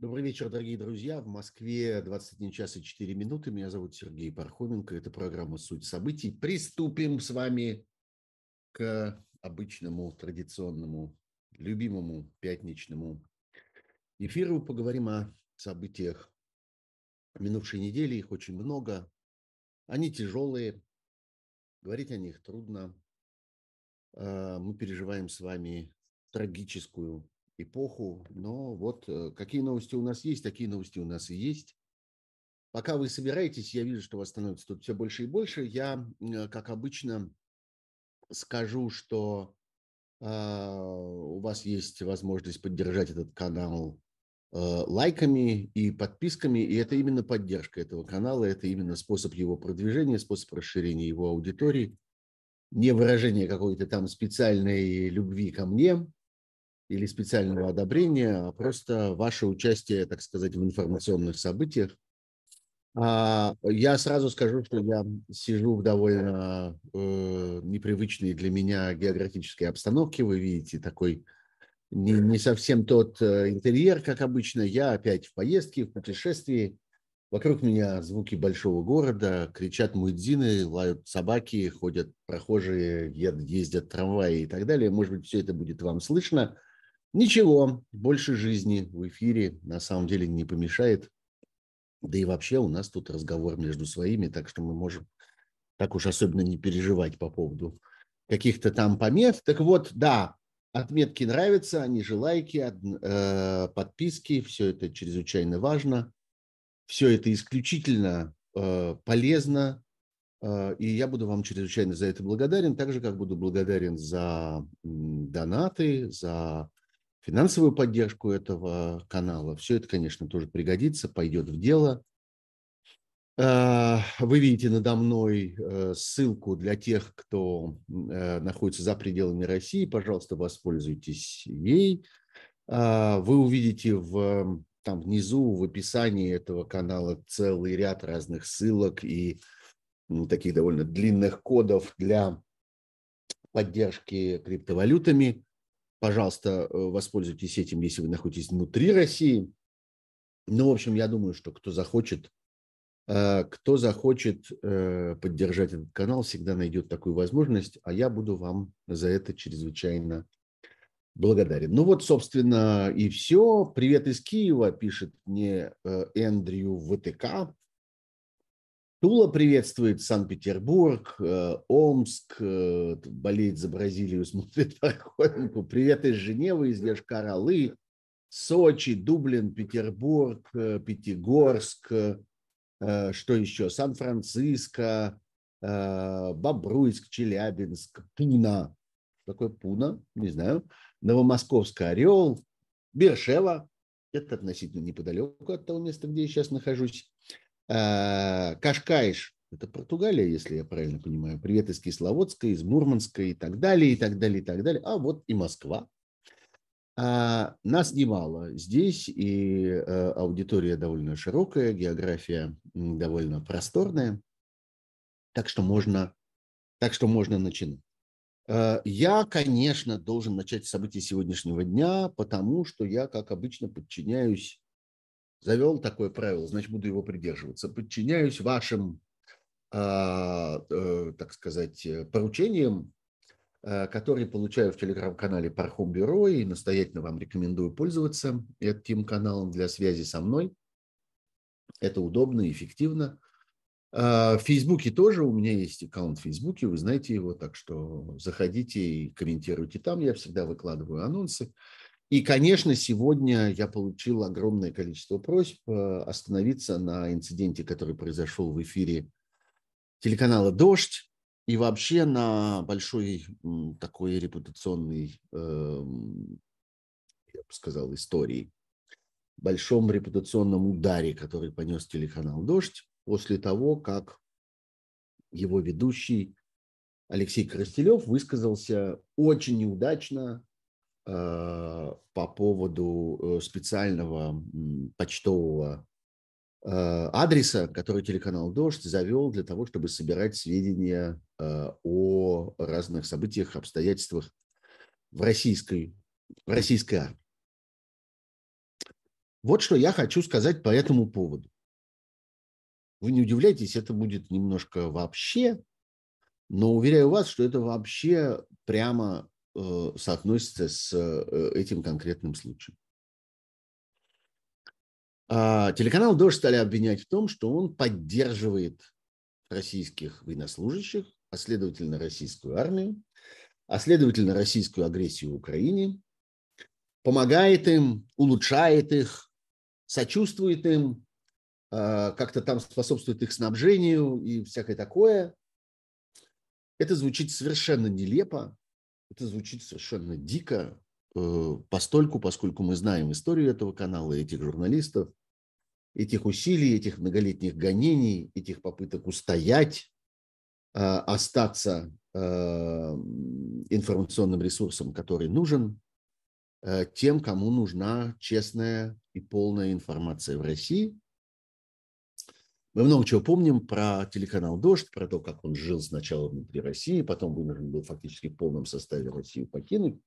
Добрый вечер, дорогие друзья. В Москве 21 час и 4 минуты. Меня зовут Сергей Пархоменко. Это программа «Суть событий». Приступим с вами к обычному, традиционному, любимому пятничному эфиру. Поговорим о событиях минувшей недели. Их очень много. Они тяжелые. Говорить о них трудно. А, мы переживаем с вами трагическую эпоху. Но вот э, какие новости у нас есть, такие новости у нас и есть. Пока вы собираетесь, я вижу, что вас становится тут все больше и больше. Я, э, как обычно, скажу, что э, у вас есть возможность поддержать этот канал э, лайками и подписками, и это именно поддержка этого канала, это именно способ его продвижения, способ расширения его аудитории, не выражение какой-то там специальной любви ко мне, или специального одобрения, а просто ваше участие, так сказать, в информационных событиях. А, я сразу скажу, что я сижу в довольно э, непривычной для меня географической обстановке. Вы видите такой не, не совсем тот э, интерьер, как обычно. Я опять в поездке, в путешествии. Вокруг меня звуки большого города, кричат муэдзины, лают собаки, ходят прохожие, ездят трамваи и так далее. Может быть, все это будет вам слышно – Ничего, больше жизни в эфире на самом деле не помешает. Да и вообще у нас тут разговор между своими, так что мы можем так уж особенно не переживать по поводу каких-то там помет. Так вот, да, отметки нравятся, они же лайки, э, подписки, все это чрезвычайно важно. Все это исключительно э, полезно, э, и я буду вам чрезвычайно за это благодарен, так же, как буду благодарен за донаты, за финансовую поддержку этого канала. Все это, конечно, тоже пригодится, пойдет в дело. А, вы видите надо мной э, ссылку для тех, кто э, находится за пределами России. Пожалуйста, воспользуйтесь ей. Вы увидите в, там внизу в описании этого канала целый ряд разных ссылок и таких довольно длинных кодов для поддержки криптовалютами. Пожалуйста, э, воспользуйтесь этим, если вы находитесь внутри России. Ну, в общем, я думаю, что кто захочет, э, кто захочет э, поддержать этот канал, всегда найдет такую возможность, а я буду вам за это чрезвычайно благодарен. Ну вот, собственно, и все. Привет из Киева, пишет мне Эндрю ВТК. Тула приветствует Санкт-Петербург, э, Омск, э, болеет за Бразилию, смотрит Пархоменко. Привет из Женевы, из Лешкар-Олы, Сочи, Дублин, Петербург, э, Пятигорск, что еще? Сан-Франциско, Бобруйск, Челябинск, Пуна. Какой Пуна? Не знаю. Новомосковский Орел, Бершева. Это относительно неподалеку от того места, где я сейчас нахожусь. Э, Кашкаиш, это Португалия, если я правильно понимаю. Привет из Кисловодска, из Мурманска и так далее, и так далее, и так далее. А вот и Москва. А, нас немало здесь, и а, аудитория довольно широкая, география довольно просторная. Так что можно, так что можно начинать. А, я, конечно, должен начать с событий сегодняшнего дня, потому что я, как обычно, подчиняюсь завел такое правило, значит, буду его придерживаться. Подчиняюсь вашим, а, э, так сказать, поручениям, э, которые получаю в телеграм-канале Пархом Бюро, и настоятельно вам рекомендую пользоваться этим каналом для связи со мной. Это удобно и эффективно. А, в Фейсбуке тоже у меня есть аккаунт в Фейсбуке, вы знаете его, так что заходите и комментируйте там. Я всегда выкладываю анонсы. И, конечно, сегодня я получил огромное количество просьб э, остановиться на инциденте, который произошел в эфире телеканала «Дождь», и вообще на большой такой репутационной, эм, я бы сказал, истории, большом репутационном ударе, который понес телеканал «Дождь» после того, как его ведущий Алексей Коростелев высказался очень неудачно по поводу э, специального почтового э, адреса, который телеканал «Дождь» завел для того, чтобы собирать сведения о разных событиях, обстоятельствах в российской, в российской армии. Вот что я хочу сказать по этому поводу. Вы не удивляйтесь, это будет немножко вообще, но уверяю вас, что это вообще прямо э, соотносится с э, этим конкретным случаем. А телеканал «Дождь» стали обвинять в том, что он поддерживает российских военнослужащих, а следовательно российскую армию, а следовательно российскую агрессию в Украине, помогает им, улучшает их, сочувствует им, а, как-то там способствует их снабжению и всякое такое. Это звучит совершенно нелепо, это звучит совершенно дико, э, постольку, поскольку мы знаем историю этого канала, этих журналистов, этих усилий, этих многолетних гонений, этих попыток устоять, а, остаться а, информационным ресурсом, который нужен э, тем, кому нужна честная и полная информация в России. Мы много чего помним про телеканал «Дождь», про то, как он жил сначала внутри России, потом вынужден был фактически в полном составе Россию покинуть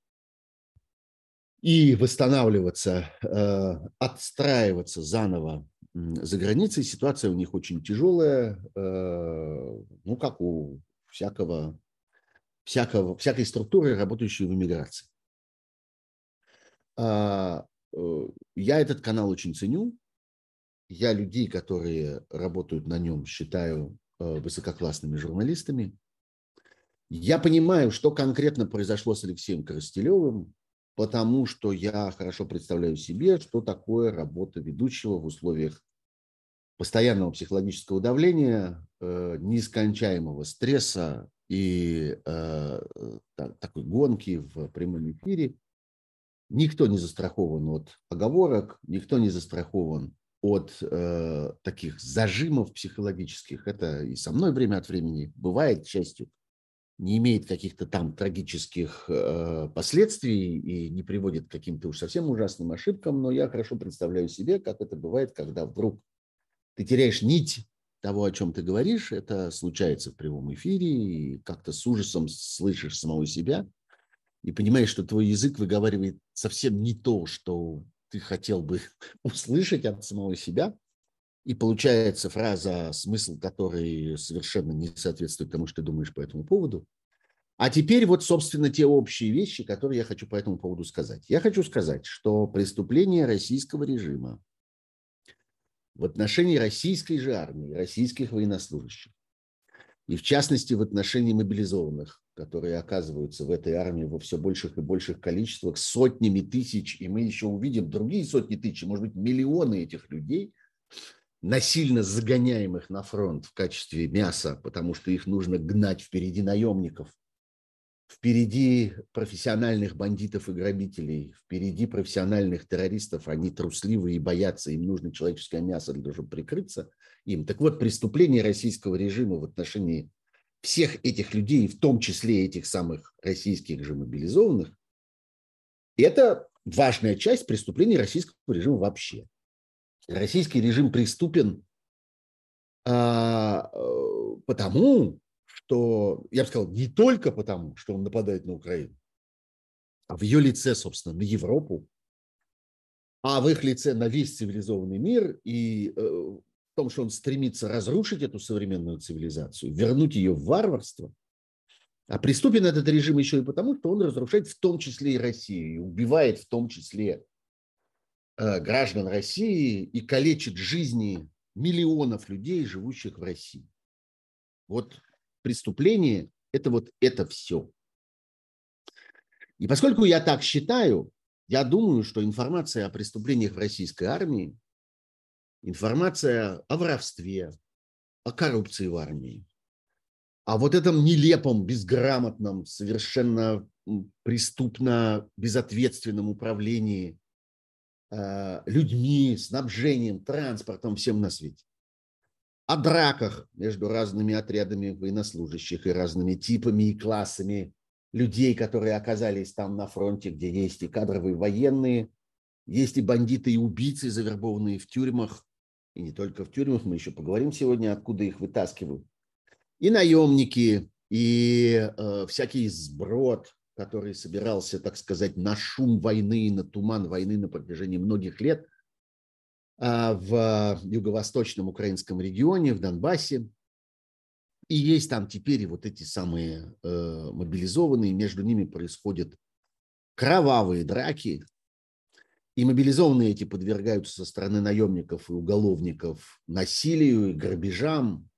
и восстанавливаться, э, отстраиваться заново за границей. Ситуация у них очень тяжелая, э, ну, как у всякого, всякого, всякой структуры, работающей в иммиграции. А, э, я этот канал очень ценю. Я людей, которые работают на нем, считаю высококлассными журналистами. Я понимаю, что конкретно произошло с Алексеем Коростелевым, потому что я хорошо представляю себе, что такое работа ведущего в условиях постоянного психологического давления, э, нескончаемого стресса и э, такой гонки в прямом эфире. Никто не застрахован от оговорок, никто не застрахован от э, таких зажимов психологических. Это и со мной время от времени бывает, к счастью не имеет каких-то там трагических э, последствий и не приводит к каким-то уж совсем ужасным ошибкам, но я хорошо представляю себе, как это бывает, когда вдруг ты теряешь нить того, о чем ты говоришь, это случается в прямом эфире, и как-то с ужасом слышишь самого себя и понимаешь, что твой язык выговаривает совсем не то, что ты хотел бы услышать от самого себя, и получается фраза, смысл которой совершенно не соответствует тому, что ты думаешь по этому поводу. А теперь вот, собственно, те общие вещи, которые я хочу по этому поводу сказать. Я хочу сказать, что преступление российского режима в отношении российской же армии, российских военнослужащих, и в частности в отношении мобилизованных, которые оказываются в этой армии во все больших и больших количествах, сотнями тысяч, и мы еще увидим другие сотни тысяч, может быть, миллионы этих людей – насильно загоняемых на фронт в качестве мяса, потому что их нужно гнать впереди наемников, впереди профессиональных бандитов и грабителей, впереди профессиональных террористов, они трусливые и боятся, им нужно человеческое мясо для того, чтобы прикрыться им. Так вот, преступление российского режима в отношении всех этих людей, в том числе этих самых российских же мобилизованных, это важная часть преступлений российского режима вообще. Российский режим преступен а, э, потому, что, я бы сказал, не только потому, что он нападает на Украину, а в ее лице, собственно, на Европу, а в их лице на весь цивилизованный мир. И э, в том, что он стремится разрушить эту современную цивилизацию, вернуть ее в варварство. А преступен этот режим еще и потому, что он разрушает в том числе и Россию, и убивает в том числе Э, граждан России и калечит жизни миллионов людей, живущих в России. Вот преступление – это вот это все. И поскольку я так считаю, я думаю, что информация о преступлениях в российской армии, информация о воровстве, о коррупции в армии, о вот этом нелепом, безграмотном, совершенно преступно безответственном управлении Э, людьми, снабжением, транспортом, всем на свете. О драках между разными отрядами военнослужащих и разными типами и классами людей, которые оказались там на фронте, где есть и кадровые военные, есть и бандиты и убийцы, завербованные в тюрьмах, и не только в тюрьмах, мы еще поговорим сегодня, откуда их вытаскивают, и наемники, и э, всякий сброд, который собирался, так сказать, на шум войны, на туман войны на протяжении многих лет, а, в юго-восточном украинском регионе, в Донбассе. И есть там теперь и вот эти самые э, мобилизованные, между ними происходят кровавые драки, и мобилизованные эти подвергаются со стороны наемников и уголовников насилию и грабежам.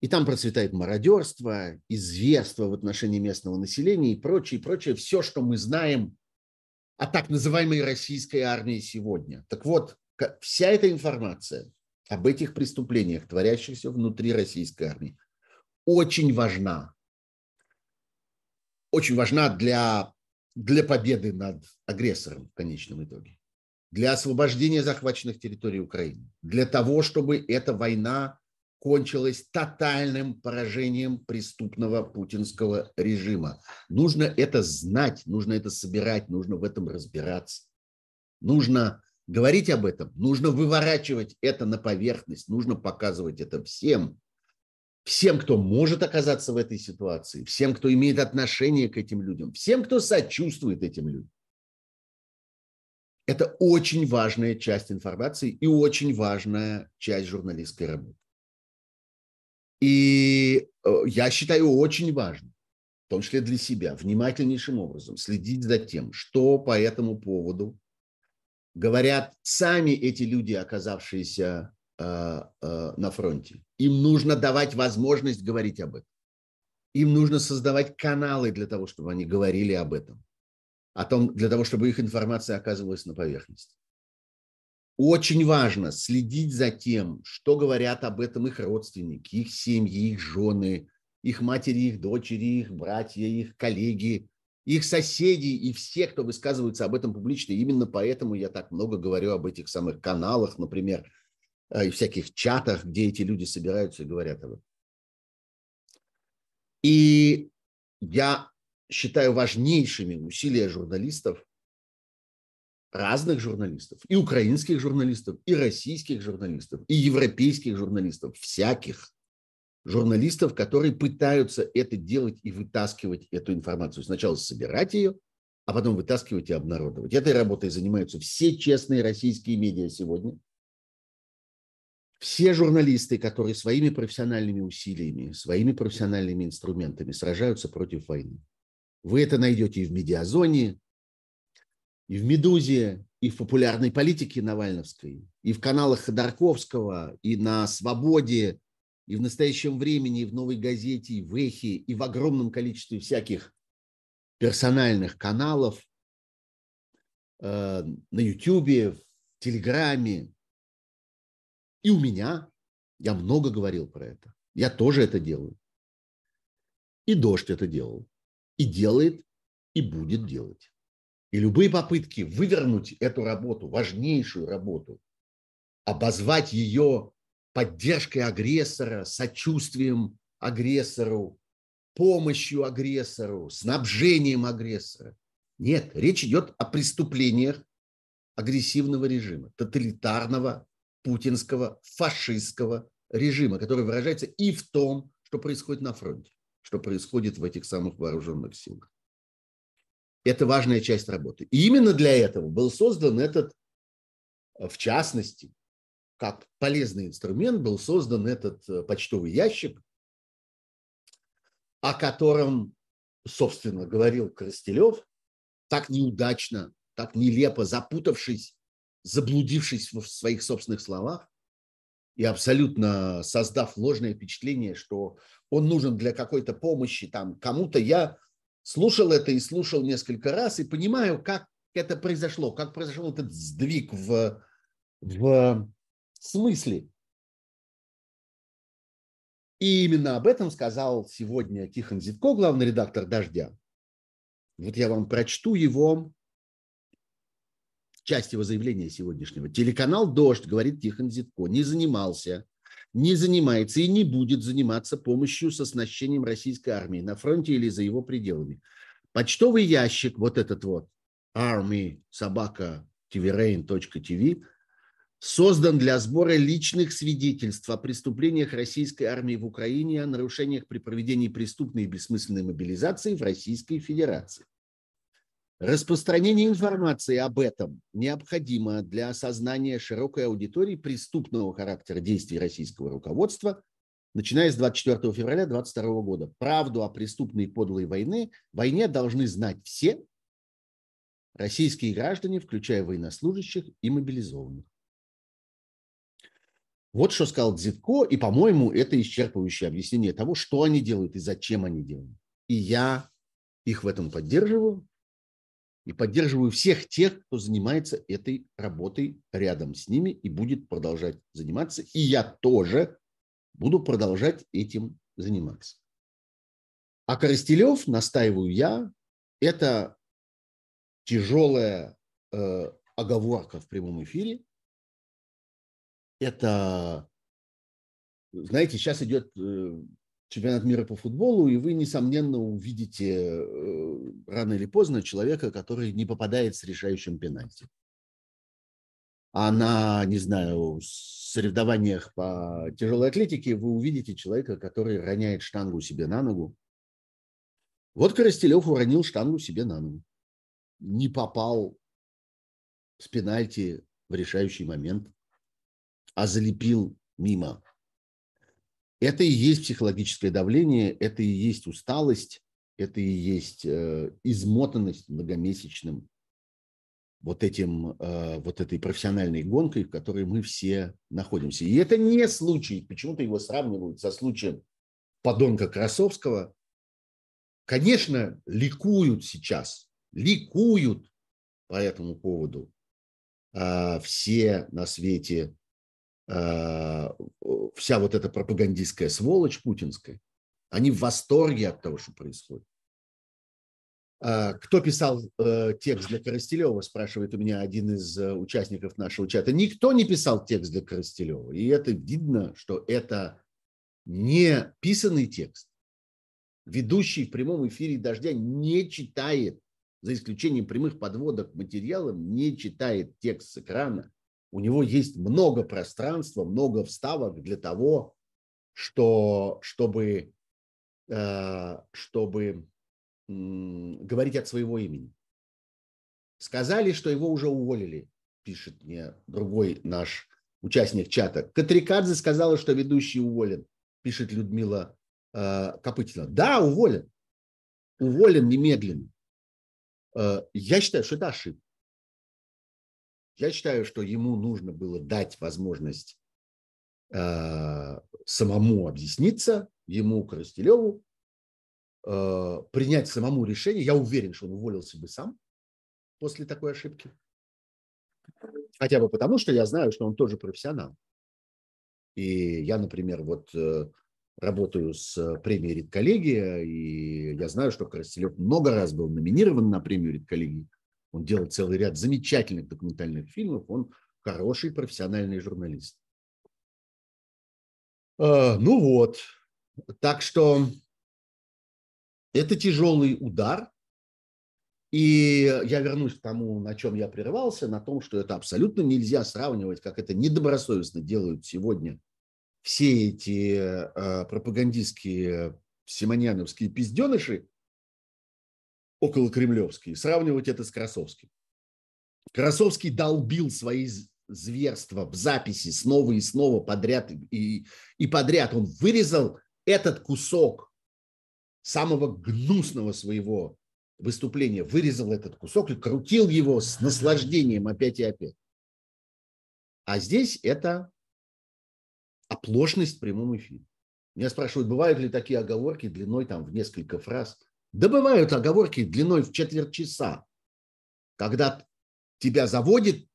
И там процветает мародерство, изверство в отношении местного населения и прочее, прочее. Все, что мы знаем о так называемой российской армии сегодня. Так вот, вся эта информация об этих преступлениях, творящихся внутри российской армии, очень важна. Очень важна для для победы над агрессором в конечном итоге, для освобождения захваченных территорий Украины, для того, чтобы эта война кончилась тотальным поражением преступного путинского режима. Нужно это знать, нужно это собирать, нужно в этом разбираться. Нужно говорить об этом, нужно выворачивать это на поверхность, нужно показывать это всем, всем, кто может оказаться в этой ситуации, всем, кто имеет отношение к этим людям, всем, кто сочувствует этим людям. Это очень важная часть информации и очень важная часть журналистской работы. И э, я считаю очень важным, в том числе для себя, внимательнейшим образом следить за тем, что по этому поводу говорят сами эти люди, оказавшиеся на фронте. Им нужно давать возможность говорить об этом. Им нужно создавать каналы для того, чтобы они говорили об этом. О том, для того, чтобы их информация оказывалась на поверхности. Очень важно следить за тем, что говорят об этом их родственники, их семьи, их жены, их матери, их дочери, их братья, их коллеги, их соседи и все, кто высказывается об этом публично. Именно поэтому я так много говорю об этих самых каналах, например, Э, и всяких чатах, где эти люди собираются и говорят об этом. И я считаю важнейшими усилия журналистов, разных журналистов, и украинских журналистов, и российских журналистов, и европейских журналистов, всяких журналистов, которые пытаются это делать и вытаскивать эту информацию. Сначала собирать ее, а потом вытаскивать и обнародовать. Этой работой занимаются все честные российские медиа сегодня – все журналисты, которые своими профессиональными усилиями, своими профессиональными инструментами сражаются против войны. Вы это найдете и в «Медиазоне», и в «Медузе», и в популярной политике Навальновской, и в каналах Ходорковского, и на «Свободе», и в настоящем времени, и в «Новой газете», и в «Эхе», и в огромном количестве всяких персональных каналов э, на Ютьюбе, в Телеграме, и у меня, я много говорил про это, я тоже это делаю. И дождь это делал. И делает, и будет делать. И любые попытки вывернуть эту работу, важнейшую работу, обозвать ее поддержкой агрессора, сочувствием агрессору, помощью агрессору, снабжением агрессора. Нет, речь идет о преступлениях агрессивного режима, тоталитарного путинского фашистского режима, который выражается и в том, что происходит на фронте, что происходит в этих самых вооруженных силах. Это важная часть работы. И именно для этого был создан этот, в частности, как полезный инструмент, был создан этот э, почтовый ящик, о котором, собственно, говорил Коростелев, так неудачно, так нелепо запутавшись заблудившись в своих собственных словах и абсолютно создав ложное впечатление, что он нужен для какой-то помощи там кому-то, я слушал это и слушал несколько раз и понимаю, как это произошло, как произошел этот сдвиг в, в смысле. И именно об этом сказал сегодня Тихон Зитко, главный редактор «Дождя». Вот я вам прочту его часть его заявления сегодняшнего. Телеканал «Дождь», говорит Тихон Зитко, не занимался, не занимается и не будет заниматься помощью с оснащением российской армии на фронте или за его пределами. Почтовый ящик, вот этот вот, army собака tvrain.tv, создан для сбора личных свидетельств о преступлениях российской армии в Украине о нарушениях при проведении преступной и бессмысленной мобилизации в Российской Федерации. Распространение информации об этом необходимо для осознания широкой аудитории преступного характера действий российского руководства, начиная с 24 февраля 2022 года. Правду о преступной и подлой войне, войне должны знать все российские граждане, включая военнослужащих и мобилизованных. Вот что сказал Дзитко, и, по-моему, это исчерпывающее объяснение того, что они делают и зачем они делают. И я их в этом поддерживаю, и поддерживаю всех тех, кто занимается этой работой рядом с ними и будет продолжать заниматься. И я тоже буду продолжать этим заниматься. А Коростелев, настаиваю я, это тяжелая э, оговорка в прямом эфире. Это, знаете, сейчас идет э, чемпионат мира по футболу, и вы, несомненно, увидите э, рано или поздно человека, который не попадает с решающим пенальти. А на, не знаю, соревнованиях по тяжелой атлетике вы увидите человека, который роняет штангу себе на ногу. Вот Коростелев уронил штангу себе на ногу. Не попал с пенальти в решающий момент, а залепил мимо. Это и есть психологическое давление, это и есть усталость, это и есть э, измотанность многомесячным вот, этим, э, вот этой профессиональной гонкой, в которой мы все находимся. И это не случай, почему-то его сравнивают со случаем подонка Красовского. Конечно, ликуют сейчас, ликуют по этому поводу э, все на свете вся вот эта пропагандистская сволочь путинская, они в восторге от того, что происходит. А, кто писал э, текст для Коростелева, спрашивает у меня один из э, участников нашего чата. Никто не писал текст для Коростелева. И это видно, что это не писанный текст. Ведущий в прямом эфире «Дождя» не читает, за исключением прямых подводок к материалам, не читает текст с экрана у него есть много пространства, много вставок для того, что, чтобы, э, чтобы говорить от своего имени. Сказали, что его уже уволили, пишет мне другой наш участник чата. Катрикадзе сказала, что ведущий уволен, пишет Людмила э, Копытина. Да, уволен. Уволен немедленно. Э, я считаю, что это ошибка. Я считаю, что ему нужно было дать возможность э, самому объясниться, ему, Коростелеву, э, принять самому решение. Я уверен, что он уволился бы сам после такой ошибки. Хотя бы потому, что я знаю, что он тоже профессионал. И я, например, вот э, работаю с премией «Редколлегия», и я знаю, что Коростелев много раз был номинирован на премию «Редколлегии», он делал целый ряд замечательных документальных фильмов. Он хороший профессиональный журналист. А, ну вот. Так что это тяжелый удар. И я вернусь к тому, на чем я прервался, на том, что это абсолютно нельзя сравнивать, как это недобросовестно делают сегодня все эти э, пропагандистские симоняновские пизденыши, около кремлевские, сравнивать это с Красовским. Красовский долбил свои зверства в записи снова и снова подряд и, и подряд. Он вырезал этот кусок самого гнусного своего выступления, вырезал этот кусок и крутил его с наслаждением опять и опять. А здесь это оплошность в прямом эфире. Меня спрашивают, бывают ли такие оговорки длиной там в несколько фраз. Да бывают оговорки длиной в четверть часа, когда тебя заводит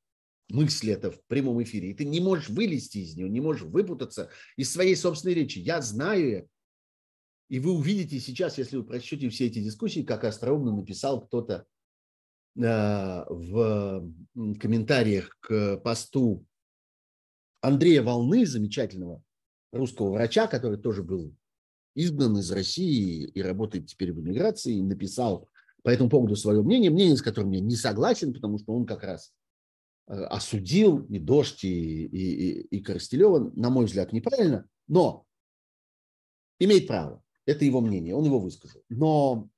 мысль это в прямом эфире, и ты не можешь вылезти из нее, не можешь выпутаться из своей собственной речи. Я знаю это. И вы увидите сейчас, если вы прочтете все эти дискуссии, как остроумно написал кто-то э, в комментариях к посту Андрея Волны, замечательного русского врача, который тоже был изгнан из России и работает теперь в эмиграции, написал по этому поводу свое мнение, мнение, с которым я не согласен, потому что он как раз э, осудил и Дождь, и, и, и Коростелева, на мой взгляд, неправильно, но имеет право. Это его мнение, он его высказал. Но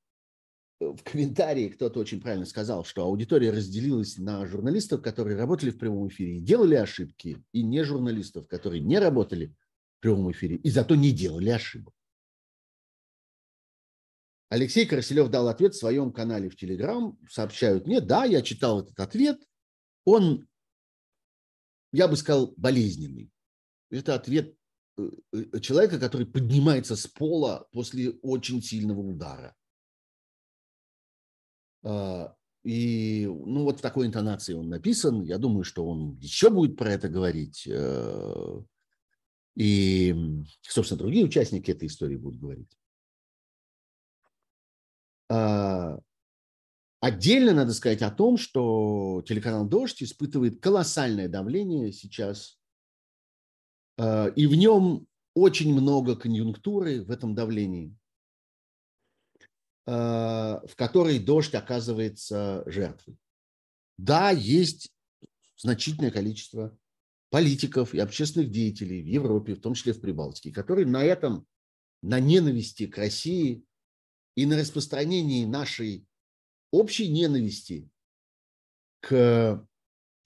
в комментарии кто-то очень правильно сказал, что аудитория разделилась на журналистов, которые работали в прямом эфире и делали ошибки, и не журналистов, которые не работали в прямом эфире и зато не делали ошибок. Алексей Красилев дал ответ в своем канале в Телеграм. Сообщают мне, да, я читал этот ответ. Он, я бы сказал, болезненный. Это ответ э, э, человека, который поднимается с пола после очень сильного удара. А, и ну, вот в такой интонации он написан. Я думаю, что он еще будет про это говорить. Э, и, собственно, другие участники этой истории будут говорить. А, отдельно надо сказать о том, что телеканал «Дождь» испытывает колоссальное давление сейчас, а, и в нем очень много конъюнктуры в этом давлении. Э, в которой дождь оказывается жертвой. Да, есть значительное количество политиков и общественных деятелей в Европе, в том числе в Прибалтике, которые на этом, на ненависти к России и на распространении нашей общей ненависти к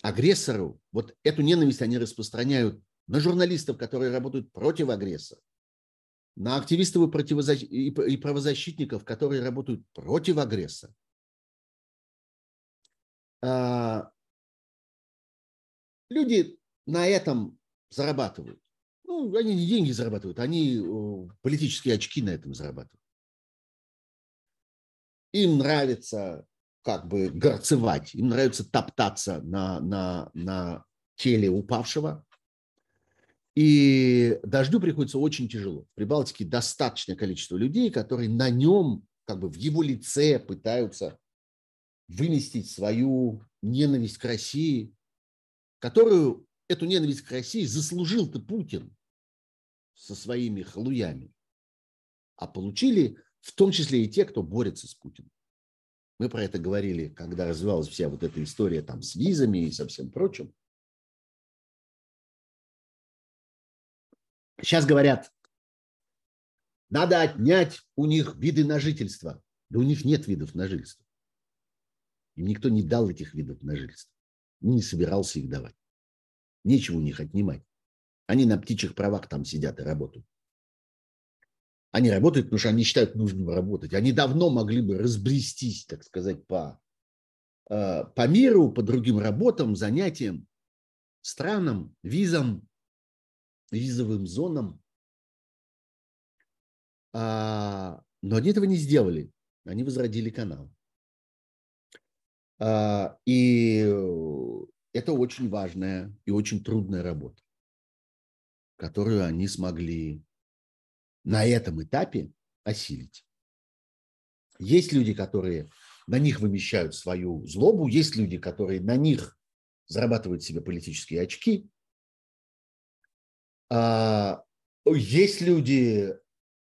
агрессору, вот эту ненависть они распространяют на журналистов, которые работают против агрессора, на активистов и, противозащ... и правозащитников, которые работают против агрессора. А, люди на этом зарабатывают. Ну, они не деньги зарабатывают, они политические очки на этом зарабатывают. Им нравится как бы горцевать, им нравится топтаться на, на, на теле упавшего, и дождю приходится очень тяжело. В Прибалтике достаточное количество людей, которые на нем, как бы в его лице пытаются выместить свою ненависть к России, которую, эту ненависть к России заслужил-то Путин со своими халуями. А получили в том числе и те, кто борется с Путиным. Мы про это говорили, когда развивалась вся вот эта история там с визами и со всем прочим. Сейчас говорят, надо отнять у них виды на жительство. Да у них нет видов на жительство. Им никто не дал этих видов на жительство. Не собирался их давать. Нечего у них отнимать. Они на птичьих правах там сидят и работают. Они работают, потому что они считают нужным работать. Они давно могли бы разбрестись, так сказать, по, э, по миру, по другим работам, занятиям, странам, визам, визовым зонам. А, но они этого не сделали. Они возродили канал. А, и это очень важная и очень трудная работа, которую они смогли на этом этапе осилить. Есть люди, которые на них вымещают свою злобу, есть люди, которые на них зарабатывают себе политические очки, а, есть люди,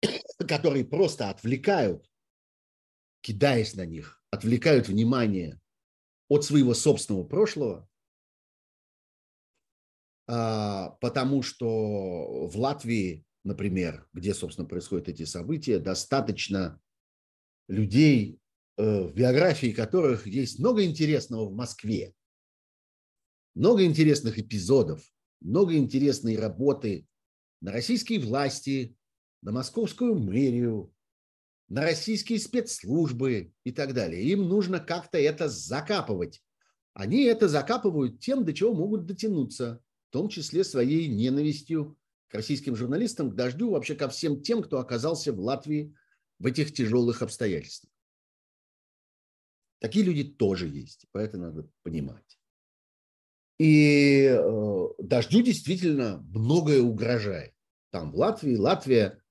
которые просто отвлекают, кидаясь на них, отвлекают внимание от своего собственного прошлого, а, потому что в Латвии, например, где, собственно, происходят эти события, достаточно людей, э, в биографии которых есть много интересного в Москве, много интересных эпизодов, много интересной работы на российские власти, на московскую мэрию, на российские спецслужбы и так далее. Им нужно как-то это закапывать. Они это закапывают тем, до чего могут дотянуться, в том числе своей ненавистью к российским журналистам, к дождю, вообще ко всем тем, кто оказался в Латвии в этих тяжелых обстоятельствах. Такие люди тоже есть, поэтому надо понимать. И э, дождю действительно многое угрожает. Там в Латвии, Латвия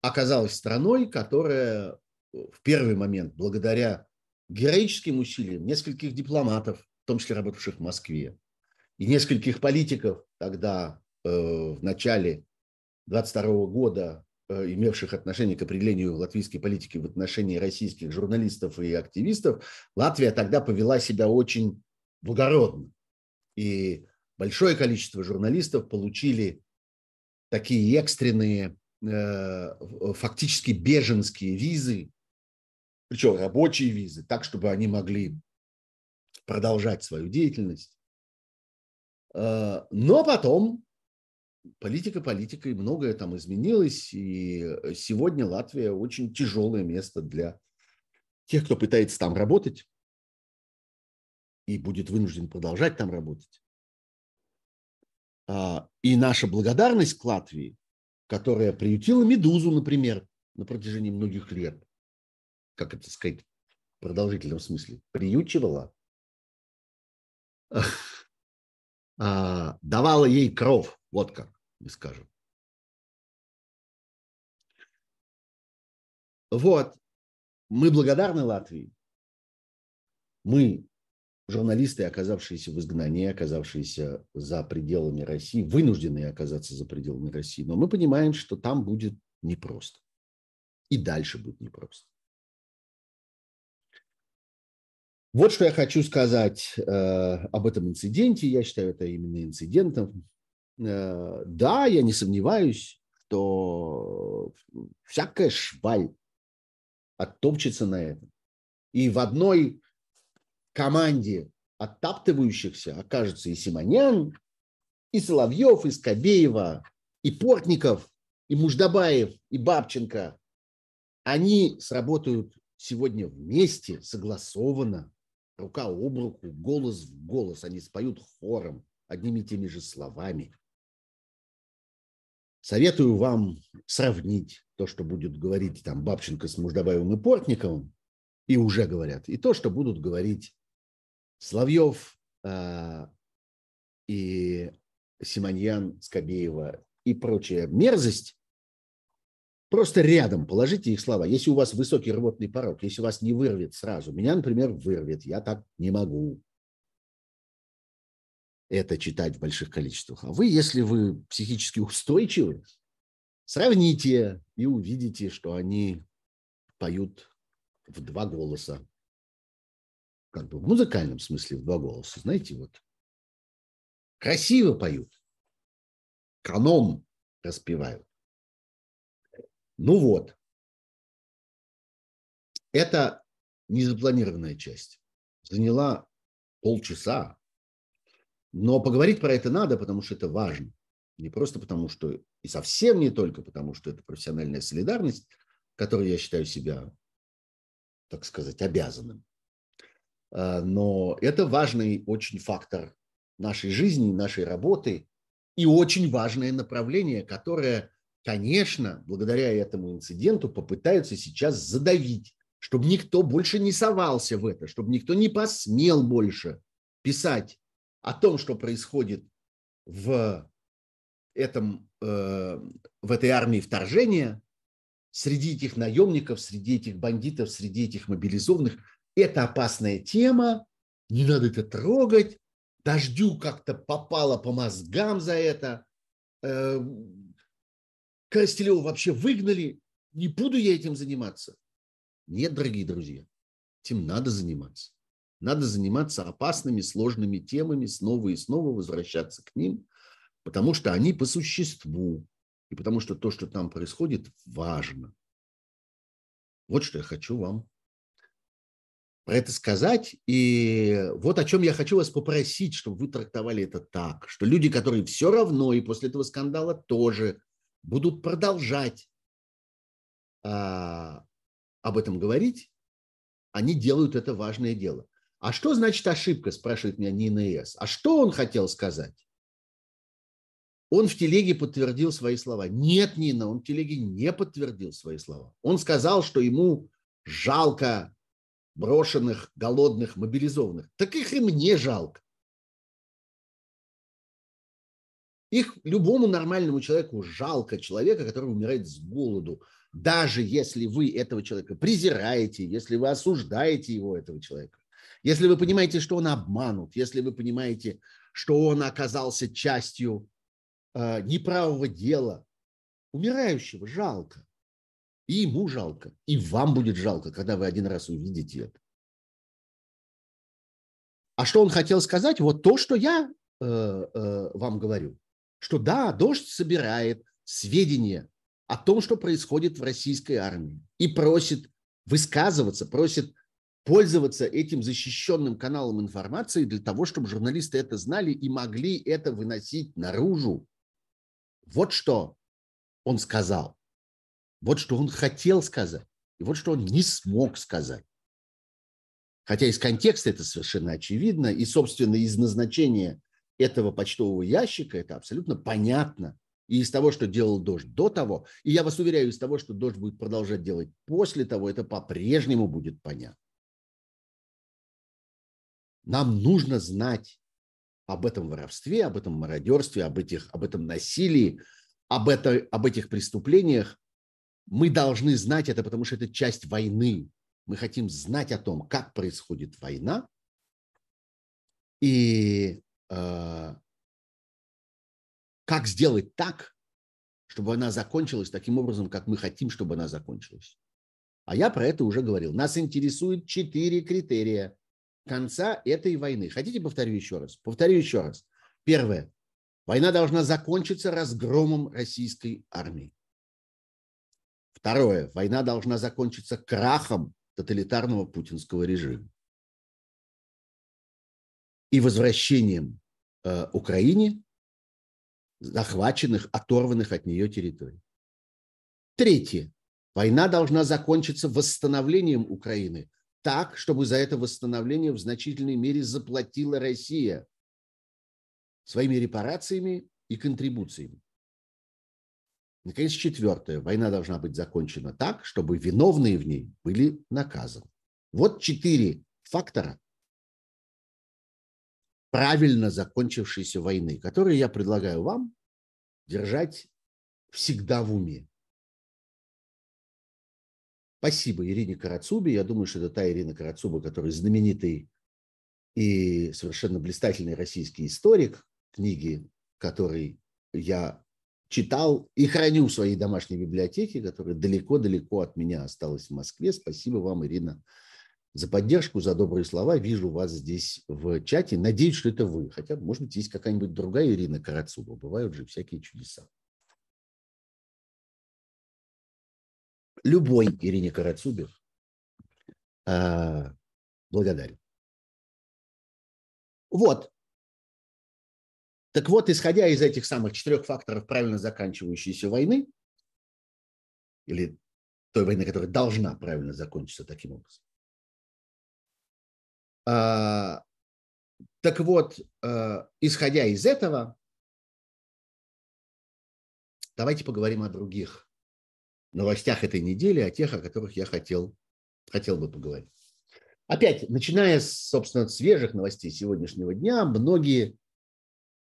оказалась страной, которая э, в первый момент, благодаря героическим усилиям нескольких дипломатов, в том числе работавших в Москве, и нескольких политиков тогда в начале 22 года, э, имевших отношение к определению латвийской политики в отношении российских журналистов и активистов, Латвия тогда повела себя очень благородно и большое количество журналистов получили такие экстренные, э, фактически беженские визы причем рабочие визы, так, чтобы они могли продолжать свою деятельность. Э, но потом политика политикой, многое там изменилось, и сегодня Латвия очень тяжелое место для тех, кто пытается там работать и будет вынужден продолжать там работать. А, и наша благодарность к Латвии, которая приютила «Медузу», например, на протяжении многих лет, как это сказать в продолжительном смысле, приючивала, а, давала ей кров, вот как мы скажем. Вот, мы благодарны Латвии. Мы, журналисты, оказавшиеся в изгнании, оказавшиеся за пределами России, вынужденные оказаться за пределами России, но мы понимаем, что там будет непросто. И дальше будет непросто. Вот что я хочу сказать э, об этом инциденте. Я считаю это именно инцидентом. Э, да, я не сомневаюсь, что всякая шваль оттопчется на этом. И в одной команде оттаптывающихся окажется и Симонян, и Соловьев, и Скобеева, и Портников, и Муждабаев, и Бабченко. Они сработают сегодня вместе, согласованно, рука об руку, голос в голос. Они споют хором, одними и теми же словами. Советую вам сравнить то, что будет говорить там Бабченко с Муждабаевым и Портниковым, и уже говорят, и то, что будут говорить Славьев э, и Симоньян, Скобеева и прочая мерзость, просто рядом положите их слова. Если у вас высокий рвотный порог, если вас не вырвет сразу, меня, например, вырвет, я так не могу это читать в больших количествах. А вы, если вы психически устойчивы, сравните и увидите, что они поют в два голоса. Как бы в музыкальном смысле в два голоса. Знаете, вот красиво поют, канон распевают. Ну вот, это незапланированная часть. Заняла полчаса, но поговорить про это надо, потому что это важно. Не просто потому, что, и совсем не только потому, что это профессиональная солидарность, которой я считаю себя, так сказать, обязанным. А, но это важный очень фактор нашей жизни, нашей работы и очень важное направление, которое, конечно, благодаря этому инциденту попытаются сейчас задавить, чтобы никто больше не совался в это, чтобы никто не посмел больше писать о том, что происходит в, этом, э, в этой армии вторжения, среди этих наемников, среди этих бандитов, среди этих мобилизованных, это опасная тема, не надо это трогать, дождю как-то попало по мозгам за это, э, Коростелева вообще выгнали, не буду я этим заниматься. Нет, дорогие друзья, этим надо заниматься. Надо заниматься опасными, сложными темами, снова и снова возвращаться к ним, потому что они по существу, и потому что то, что там происходит, важно. Вот что я хочу вам про это сказать. И вот о чем я хочу вас попросить, чтобы вы трактовали это так, что люди, которые все равно и после этого скандала тоже будут продолжать а, об этом говорить, они делают это важное дело. А что значит ошибка, спрашивает меня Нина С. А что он хотел сказать? Он в телеге подтвердил свои слова. Нет, Нина, он в телеге не подтвердил свои слова. Он сказал, что ему жалко брошенных, голодных, мобилизованных. Так их и мне жалко. Их любому нормальному человеку жалко человека, который умирает с голоду. Даже если вы этого человека презираете, если вы осуждаете его, этого человека. Если вы понимаете, что он обманут, если вы понимаете, что он оказался частью э, неправого дела, умирающего жалко. И ему жалко, и вам будет жалко, когда вы один раз увидите это. А что он хотел сказать? Вот то, что я э, э, вам говорю. Что да, дождь собирает сведения о том, что происходит в российской армии, и просит высказываться, просит пользоваться этим защищенным каналом информации для того, чтобы журналисты это знали и могли это выносить наружу. Вот что он сказал. Вот что он хотел сказать. И вот что он не смог сказать. Хотя из контекста это совершенно очевидно, и, собственно, из назначения этого почтового ящика это абсолютно понятно. И из того, что делал дождь до того, и я вас уверяю, из того, что дождь будет продолжать делать после того, это по-прежнему будет понятно. Нам нужно знать об этом воровстве, об этом мародерстве, об, этих, об этом насилии, об, это, об этих преступлениях. Мы должны знать это, потому что это часть войны. Мы хотим знать о том, как происходит война, и э, как сделать так, чтобы она закончилась таким образом, как мы хотим, чтобы она закончилась. А я про это уже говорил. Нас интересует четыре критерия конца этой войны. Хотите, повторю еще раз? Повторю еще раз. Первое. Война должна закончиться разгромом российской армии. Второе. Война должна закончиться крахом тоталитарного путинского режима и возвращением э, Украине захваченных, оторванных от нее территорий. Третье. Война должна закончиться восстановлением Украины так, чтобы за это восстановление в значительной мере заплатила Россия своими репарациями и контрибуциями. Наконец, четвертое. Война должна быть закончена так, чтобы виновные в ней были наказаны. Вот четыре фактора правильно закончившейся войны, которые я предлагаю вам держать всегда в уме. Спасибо Ирине Карацубе. Я думаю, что это та Ирина Карацуба, который знаменитый и совершенно блистательный российский историк, книги, который я читал и храню в своей домашней библиотеке, которая далеко-далеко от меня осталась в Москве. Спасибо вам, Ирина, за поддержку, за добрые слова. Вижу вас здесь в чате. Надеюсь, что это вы. Хотя, может быть, есть какая-нибудь другая Ирина Карацуба. Бывают же всякие чудеса. Любой Ирине Карацубе а, благодарен. Вот. Так вот, исходя из этих самых четырех факторов правильно заканчивающейся войны, или той войны, которая должна правильно закончиться таким образом, а, так вот, а, исходя из этого, давайте поговорим о других новостях этой недели, о тех, о которых я хотел, хотел бы поговорить. Опять, начиная, с, собственно, свежих новостей сегодняшнего дня, многие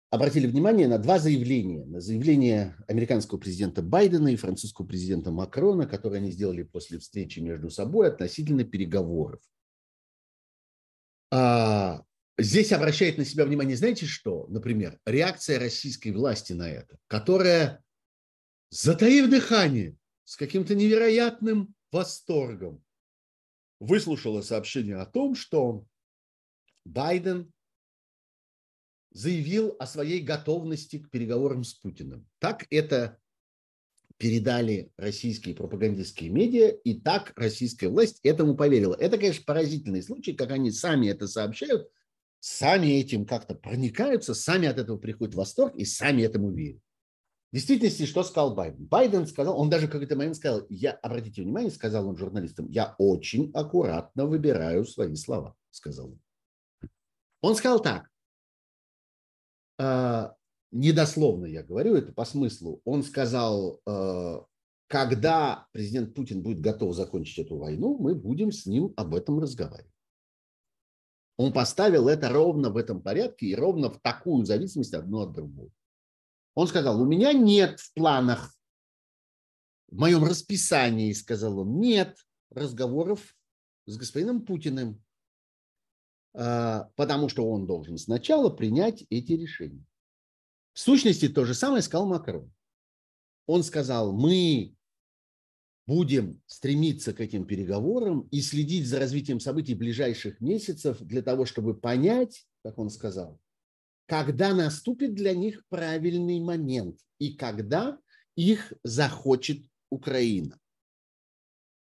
обратили внимание на два заявления. На заявление американского президента Байдена и французского президента Макрона, которые они сделали после встречи между собой относительно переговоров. А, здесь обращает на себя внимание, знаете что? Например, реакция российской власти на это, которая, затаив дыхание, с каким-то невероятным восторгом выслушала сообщение о том, что Байден заявил о своей готовности к переговорам с Путиным. Так это передали российские пропагандистские медиа, и так российская власть этому поверила. Это, конечно, поразительный случай, как они сами это сообщают, сами этим как-то проникаются, сами от этого приходят в восторг и сами этому верят. В действительности, что сказал Байден? Байден сказал, он даже в какой-то момент сказал, я, обратите внимание, сказал он журналистам, я очень аккуратно выбираю свои слова, сказал он. Он сказал так, э, недословно я говорю это по смыслу, он сказал, э, когда президент Путин будет готов закончить эту войну, мы будем с ним об этом разговаривать. Он поставил это ровно в этом порядке и ровно в такую зависимость одно от другого. Он сказал, у меня нет в планах, в моем расписании, сказал он, нет разговоров с господином Путиным, а, потому что он должен сначала принять эти решения. В сущности, то же самое сказал Макрон. Он сказал, мы будем стремиться к этим переговорам и следить за развитием событий ближайших месяцев для того, чтобы понять, как он сказал, когда наступит для них правильный момент и когда их захочет Украина.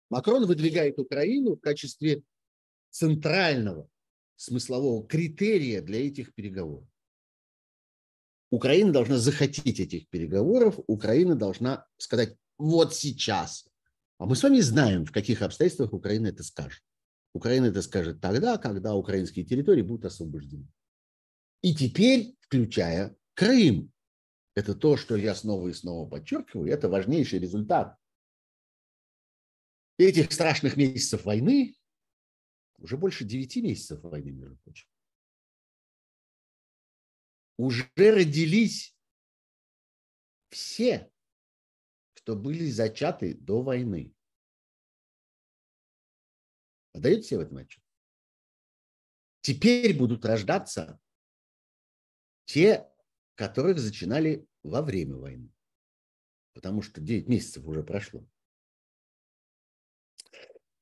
Макрон выдвигает Украину в качестве центрального смыслового критерия для этих переговоров. Украина должна захотеть этих переговоров, Украина должна сказать вот сейчас. А мы с вами знаем, в каких обстоятельствах Украина это скажет. Украина это скажет тогда, когда украинские территории будут освобождены. И теперь, включая Крым. Это то, что я снова и снова подчеркиваю, это важнейший результат этих страшных месяцев войны, уже больше 9 месяцев войны, между прочим, уже родились все, кто были зачаты до войны. Отдаете себе в этом отчет? Теперь будут рождаться те, которых зачинали во время войны. Потому что 9 месяцев уже прошло.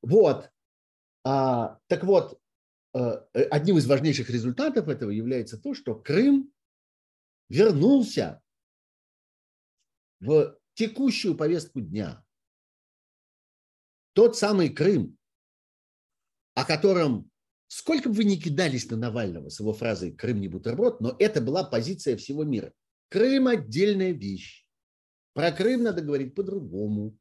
Вот. А, так вот, э, одним из важнейших результатов этого является то, что Крым вернулся в текущую повестку дня. Тот самый Крым, о котором сколько бы вы ни кидались на Навального с его фразой «Крым не бутерброд», но это была позиция всего мира. Крым – отдельная вещь. Про Крым надо говорить по-другому.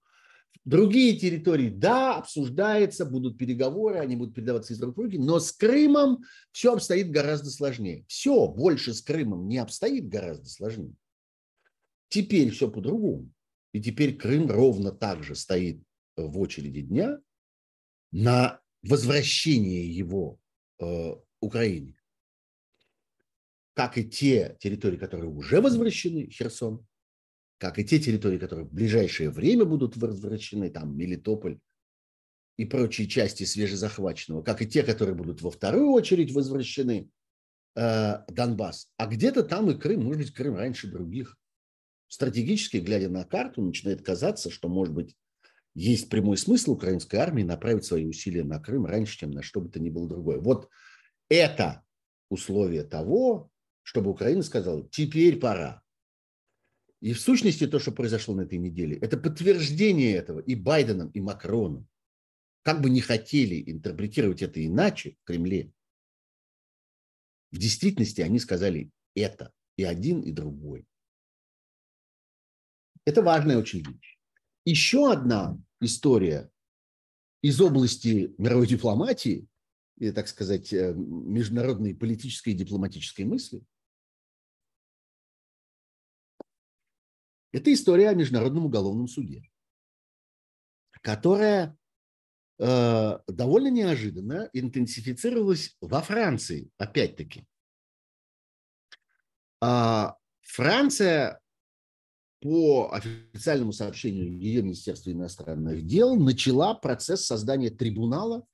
Другие территории, да, обсуждается, будут переговоры, они будут передаваться из рук в руки, но с Крымом все обстоит гораздо сложнее. Все больше с Крымом не обстоит гораздо сложнее. Теперь все по-другому. И теперь Крым ровно так же стоит в очереди дня на возвращение его э, Украине. Как и те территории, которые уже возвращены, Херсон, как и те территории, которые в ближайшее время будут возвращены, там Мелитополь и прочие части свежезахваченного, как и те, которые будут во вторую очередь возвращены, э, Донбасс. А где-то там и Крым, может быть, Крым раньше других. Стратегически, глядя на карту, начинает казаться, что, может быть, есть прямой смысл украинской армии направить свои усилия на Крым раньше, чем на что бы то ни было другое. Вот это условие того, чтобы Украина сказала, теперь пора. И в сущности то, что произошло на этой неделе, это подтверждение этого и Байденом, и Макроном. Как бы не хотели интерпретировать это иначе в Кремле, в действительности они сказали это, и один, и другой. Это важная очень вещь. Еще одна история из области мировой дипломатии, и, так сказать, э, международной политической и дипломатической мысли – Это история о Международном уголовном суде, которая э, довольно неожиданно интенсифицировалась во Франции, опять-таки. А Франция, по официальному сообщению ее Министерства иностранных дел, начала процесс создания трибунала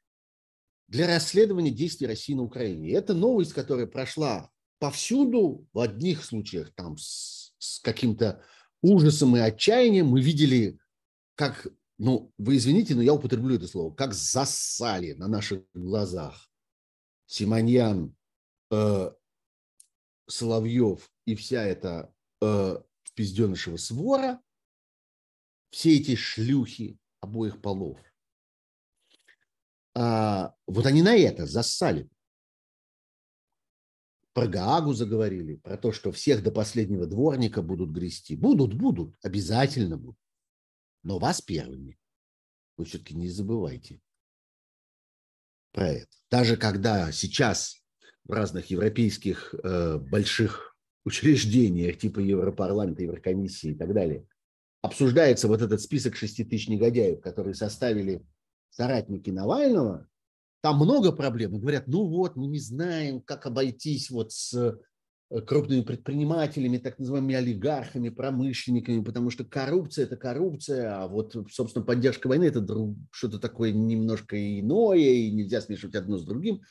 для расследования действий России на Украине. Это новость, которая прошла повсюду, в одних случаях там с, с каким-то ужасом и отчаянием мы видели, как, ну, вы извините, но я употреблю это слово, как засали на наших глазах Симоньян, э, Соловьев и вся эта э, пизденышего свора, все эти шлюхи обоих полов. А, вот они на это зассали про Гаагу заговорили, про то, что всех до последнего дворника будут грести. Будут, будут, обязательно будут. Но вас первыми. Вы все-таки не забывайте про это. Даже когда сейчас в разных европейских э, больших учреждениях, типа Европарламента, Еврокомиссии и так далее, обсуждается вот этот список шести тысяч негодяев, которые составили соратники Навального, там много проблем. И говорят, ну вот, мы не знаем, как обойтись вот с э, крупными предпринимателями, так называемыми олигархами, промышленниками, потому что коррупция – это коррупция, а вот, собственно, поддержка войны – это что-то такое немножко иное, и нельзя смешивать одно с другим.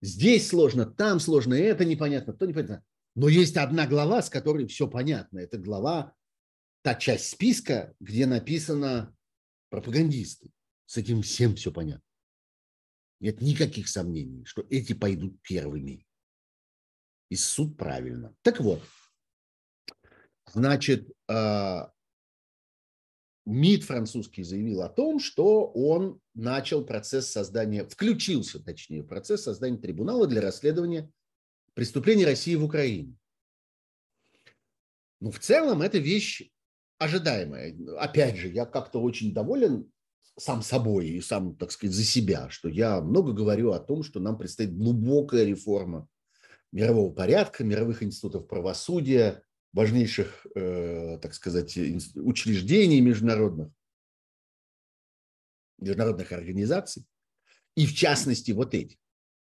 Здесь сложно, там сложно, это непонятно, то непонятно. Но есть одна глава, с которой все понятно. Это глава, та часть списка, где написано пропагандисты. С этим всем все понятно. Нет никаких сомнений, что эти пойдут первыми. И суд правильно. Так вот, значит, а, МИД французский заявил о том, что он начал процесс создания, включился, точнее, в процесс создания трибунала для расследования преступлений России в Украине. Ну, в целом, это вещь ожидаемая. Опять же, я как-то очень доволен сам собой и сам, так сказать, за себя, что я много говорю о том, что нам предстоит глубокая реформа мирового порядка, мировых институтов правосудия, важнейших, э, так сказать, учреждений международных, международных организаций, и в частности вот этих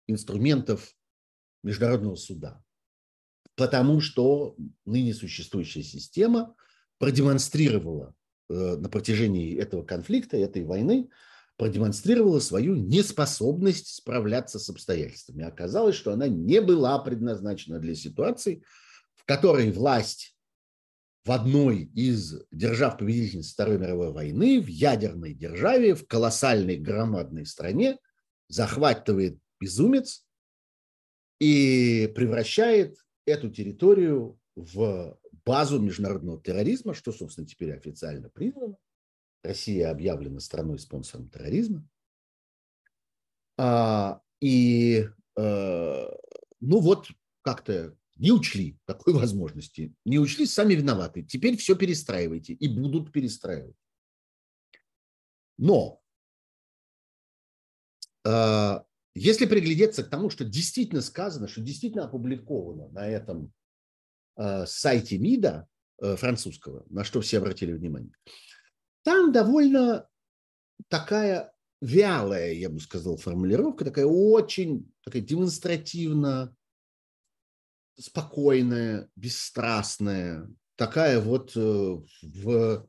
инструментов международного суда. Потому что ныне существующая система продемонстрировала э, на протяжении этого конфликта, этой войны, продемонстрировала свою неспособность справляться с обстоятельствами. Оказалось, что она не была предназначена для ситуации, в которой власть в одной из держав-победительниц Второй мировой войны, в ядерной державе, в колоссальной громадной стране захватывает безумец и превращает эту территорию в базу международного терроризма, что, собственно, теперь официально признано. Россия объявлена страной-спонсором терроризма. А, и, э, ну вот, как-то не учли такой возможности, не учли, сами виноваты. Теперь все перестраивайте и будут перестраивать. Но э, если приглядеться к тому, что действительно сказано, что действительно опубликовано на этом э, сайте МИДа э, французского, на что все обратили внимание, там довольно такая вялая, я бы сказал, формулировка, такая очень такая демонстративно спокойная, бесстрастная, такая вот э, в,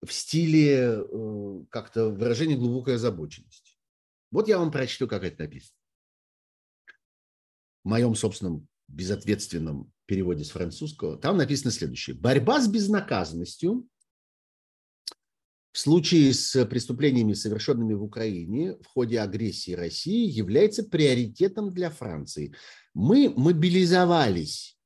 в стиле как-то выражения глубокой озабоченности. Вот я вам прочту, как это написано. В моем собственном безответственном переводе с французского, там написано следующее. Борьба с безнаказанностью в случае с преступлениями, совершенными в Украине в ходе агрессии России, является приоритетом для Франции. Мы мобилизовались,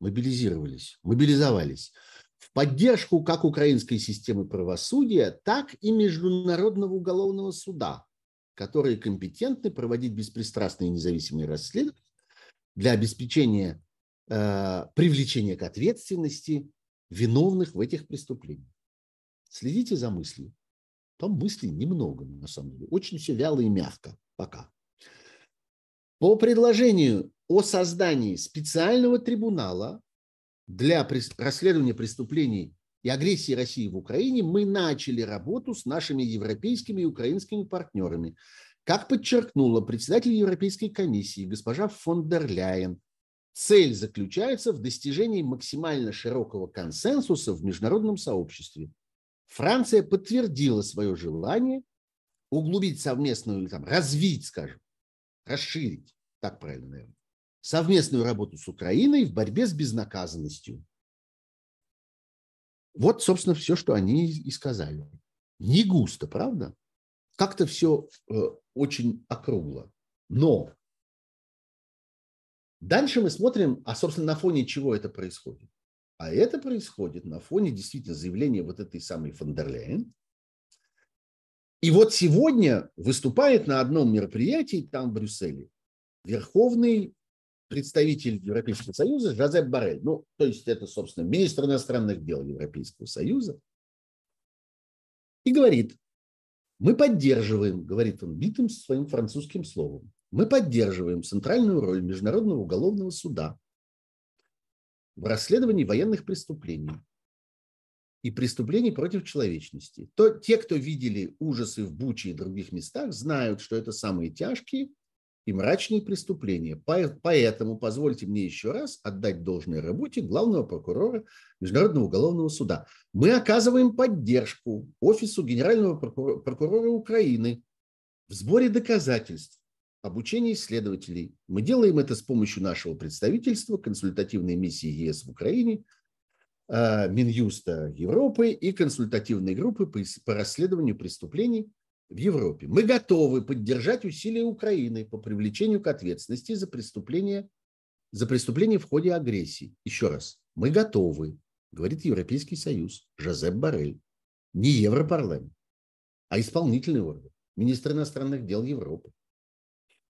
мобилизировались, мобилизовались в поддержку как украинской системы правосудия, так и Международного уголовного суда, которые компетентны проводить беспристрастные независимые расследования для обеспечения э, привлечения к ответственности виновных в этих преступлениях. Следите за мыслью. Там мыслей немного, на самом деле. Очень все вяло и мягко пока. По предложению о создании специального трибунала для расследования преступлений и агрессии России в Украине мы начали работу с нашими европейскими и украинскими партнерами. Как подчеркнула председатель Европейской комиссии госпожа фон дер Ляйен, цель заключается в достижении максимально широкого консенсуса в международном сообществе – Франция подтвердила свое желание углубить совместную, там, развить, скажем, расширить, так правильно, наверное, совместную работу с Украиной в борьбе с безнаказанностью. Вот, собственно, все, что они и сказали. Не густо, правда? Как-то все э, очень округло. Но дальше мы смотрим, а, собственно, на фоне чего это происходит. А это происходит на фоне действительно заявления вот этой самой Фондерляйен. И вот сегодня выступает на одном мероприятии там в Брюсселе верховный представитель Европейского Союза Жозеп Барель. Ну, то есть это, собственно, министр иностранных дел Европейского Союза. И говорит, мы поддерживаем, говорит он битым своим французским словом, мы поддерживаем центральную роль Международного уголовного суда в расследовании военных преступлений и преступлений против человечности. То те, кто видели ужасы в Буче и других местах, знают, что это самые тяжкие и мрачные преступления. Поэтому позвольте мне еще раз отдать должной работе главного прокурора Международного уголовного суда. Мы оказываем поддержку Офису Генерального прокурора Украины в сборе доказательств обучение исследователей. Мы делаем это с помощью нашего представительства, консультативной миссии ЕС в Украине, а, Минюста Европы и консультативной группы по расследованию преступлений в Европе. Мы готовы поддержать усилия Украины по привлечению к ответственности за преступления, за преступления в ходе агрессии. Еще раз, мы готовы, говорит Европейский Союз, Жозеп Барель. не Европарламент, а исполнительный орган, министр иностранных дел Европы.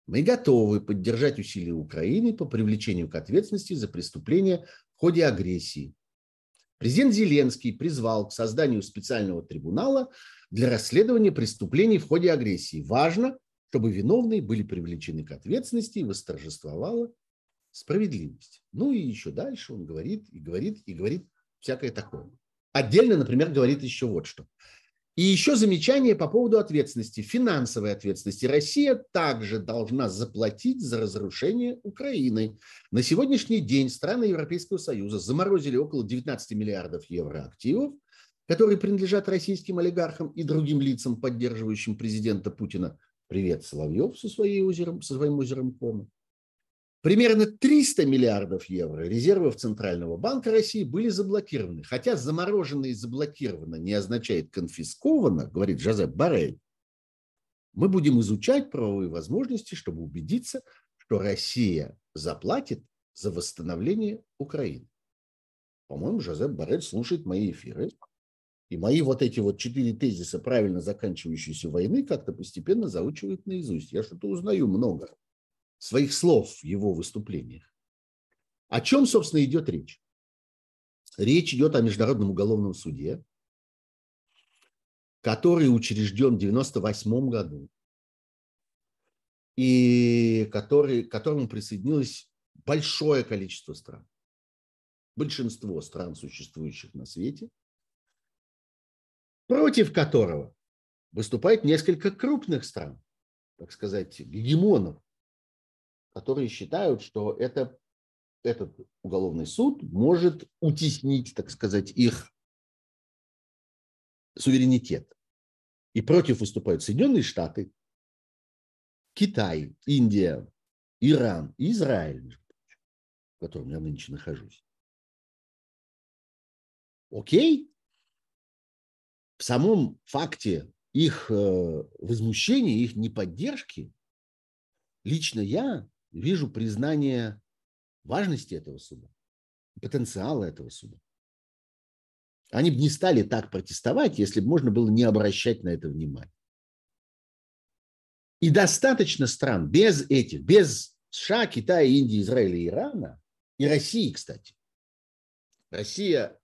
Мы готовы поддержать усилия Украины по привлечению к ответственности за преступления в ходе агрессии. Президент Зеленский призвал к созданию специального трибунала для расследования преступлений в ходе агрессии. Важно, чтобы виновные были привлечены к ответственности и восторжествовала справедливость. Ну и еще дальше он говорит и говорит и говорит всякое такое. Отдельно, например, говорит еще вот что. И еще замечание по поводу ответственности, финансовой ответственности. Россия также должна заплатить за разрушение Украины. На сегодняшний день страны Европейского Союза заморозили около 19 миллиардов евро активов, которые принадлежат российским олигархам и другим лицам, поддерживающим президента Путина. Привет, Соловьев со, своей озером, со своим озером Кома. Примерно 300 миллиардов евро резервов Центрального банка России были заблокированы. Хотя заморожено и заблокировано не означает конфисковано, говорит Жозеп Барель. Мы будем изучать правовые возможности, чтобы убедиться, что Россия заплатит за восстановление Украины. По-моему, Жозеп Барель слушает мои эфиры. И мои вот эти вот четыре тезиса правильно заканчивающейся войны как-то постепенно заучивает наизусть. Я что-то узнаю много своих слов в его выступлениях. О чем, собственно, идет речь? Речь идет о Международном уголовном суде, который учрежден в 1998 году и который, к которому присоединилось большое количество стран. Большинство стран, существующих на свете, против которого выступает несколько крупных стран, так сказать, гегемонов которые считают, что это, этот уголовный суд может утеснить, так сказать, их суверенитет. И против выступают Соединенные Штаты, Китай, Индия, Иран Израиль, в котором я нынче нахожусь. Окей? В самом факте их э, возмущения, их неподдержки, лично я вижу признание важности этого суда, потенциала этого суда. Они бы не стали так протестовать, если бы можно было не обращать на это внимание. И достаточно стран без этих, без США, Китая, Индии, Израиля Ирана, и России, кстати. Россия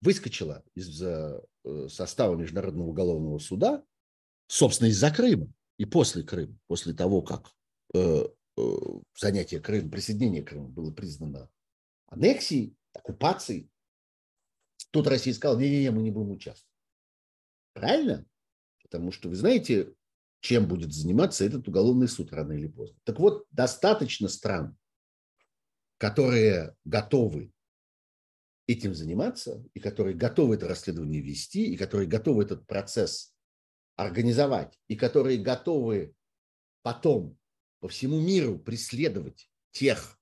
выскочила из э, состава Международного уголовного суда, собственно, из-за Крыма и после Крыма, после того, как Э, занятие Крыма, присоединение Крыма было признано аннексией, оккупацией. Тут Россия сказала, не-не-не, мы не будем участвовать. Правильно? Потому что вы знаете, чем будет заниматься этот уголовный суд рано или поздно. Так вот, достаточно стран, которые готовы этим заниматься, и которые готовы это расследование вести, и которые готовы этот процесс организовать, и которые готовы потом по всему миру преследовать тех,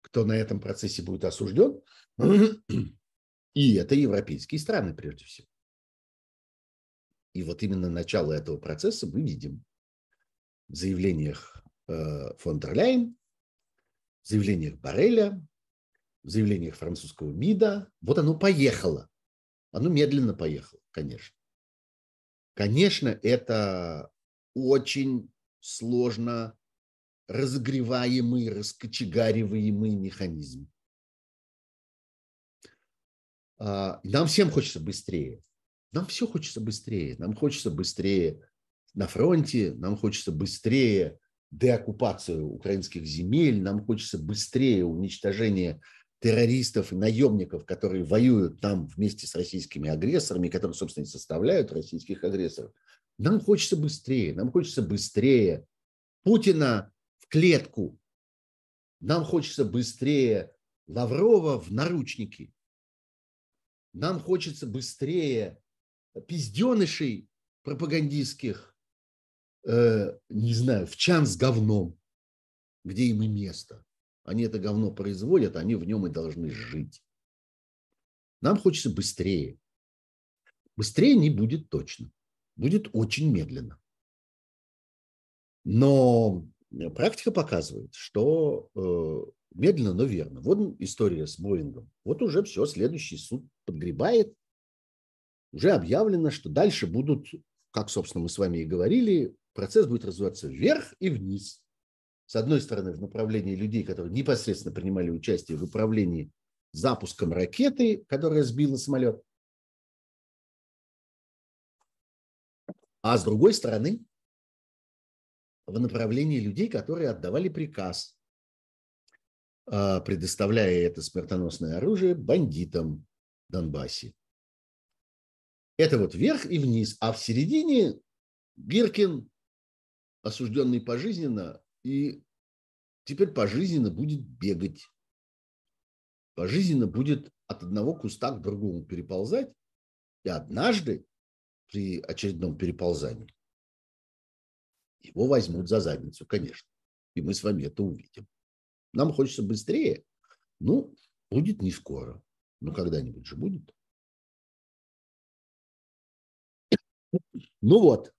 кто на этом процессе будет осужден, и это европейские страны прежде всего. И вот именно начало этого процесса мы видим в заявлениях э, фон дер Ляйн, в заявлениях Барреля, в заявлениях французского МИДа. Вот оно поехало. Оно медленно поехало, конечно. Конечно, это очень сложно разогреваемый, раскочегариваемый механизм. А, нам всем хочется быстрее. Нам все хочется быстрее. Нам хочется быстрее на фронте, нам хочется быстрее деоккупацию украинских земель, нам хочется быстрее уничтожение террористов и наемников, которые воюют там вместе с российскими агрессорами, которые, собственно, и составляют российских агрессоров. Нам хочется быстрее, нам хочется быстрее Путина клетку. Нам хочется быстрее Лаврова в наручники. Нам хочется быстрее пизденышей пропагандистских, э, не знаю, в чан с говном, где им и место. Они это говно производят, они в нем и должны жить. Нам хочется быстрее. Быстрее не будет точно. Будет очень медленно. Но практика показывает, что э, медленно, но верно. Вот история с Боингом. Вот уже все, следующий суд подгребает. уже объявлено, что дальше будут, как, собственно, мы с вами и говорили, процесс будет развиваться вверх и вниз. С одной стороны, в направлении людей, которые непосредственно принимали участие в управлении запуском ракеты, которая сбила самолет. А с другой стороны, в направлении людей, которые отдавали приказ, а, предоставляя это смертоносное оружие бандитам Донбассе. Это вот вверх и вниз, а в середине Гиркин, осужденный пожизненно, и теперь пожизненно будет бегать. Пожизненно будет от одного куста к другому переползать, и однажды при очередном переползании его возьмут за задницу, конечно. И мы с вами это увидим. Нам хочется быстрее. Ну, будет не скоро. Но когда-нибудь же будет. Ну вот.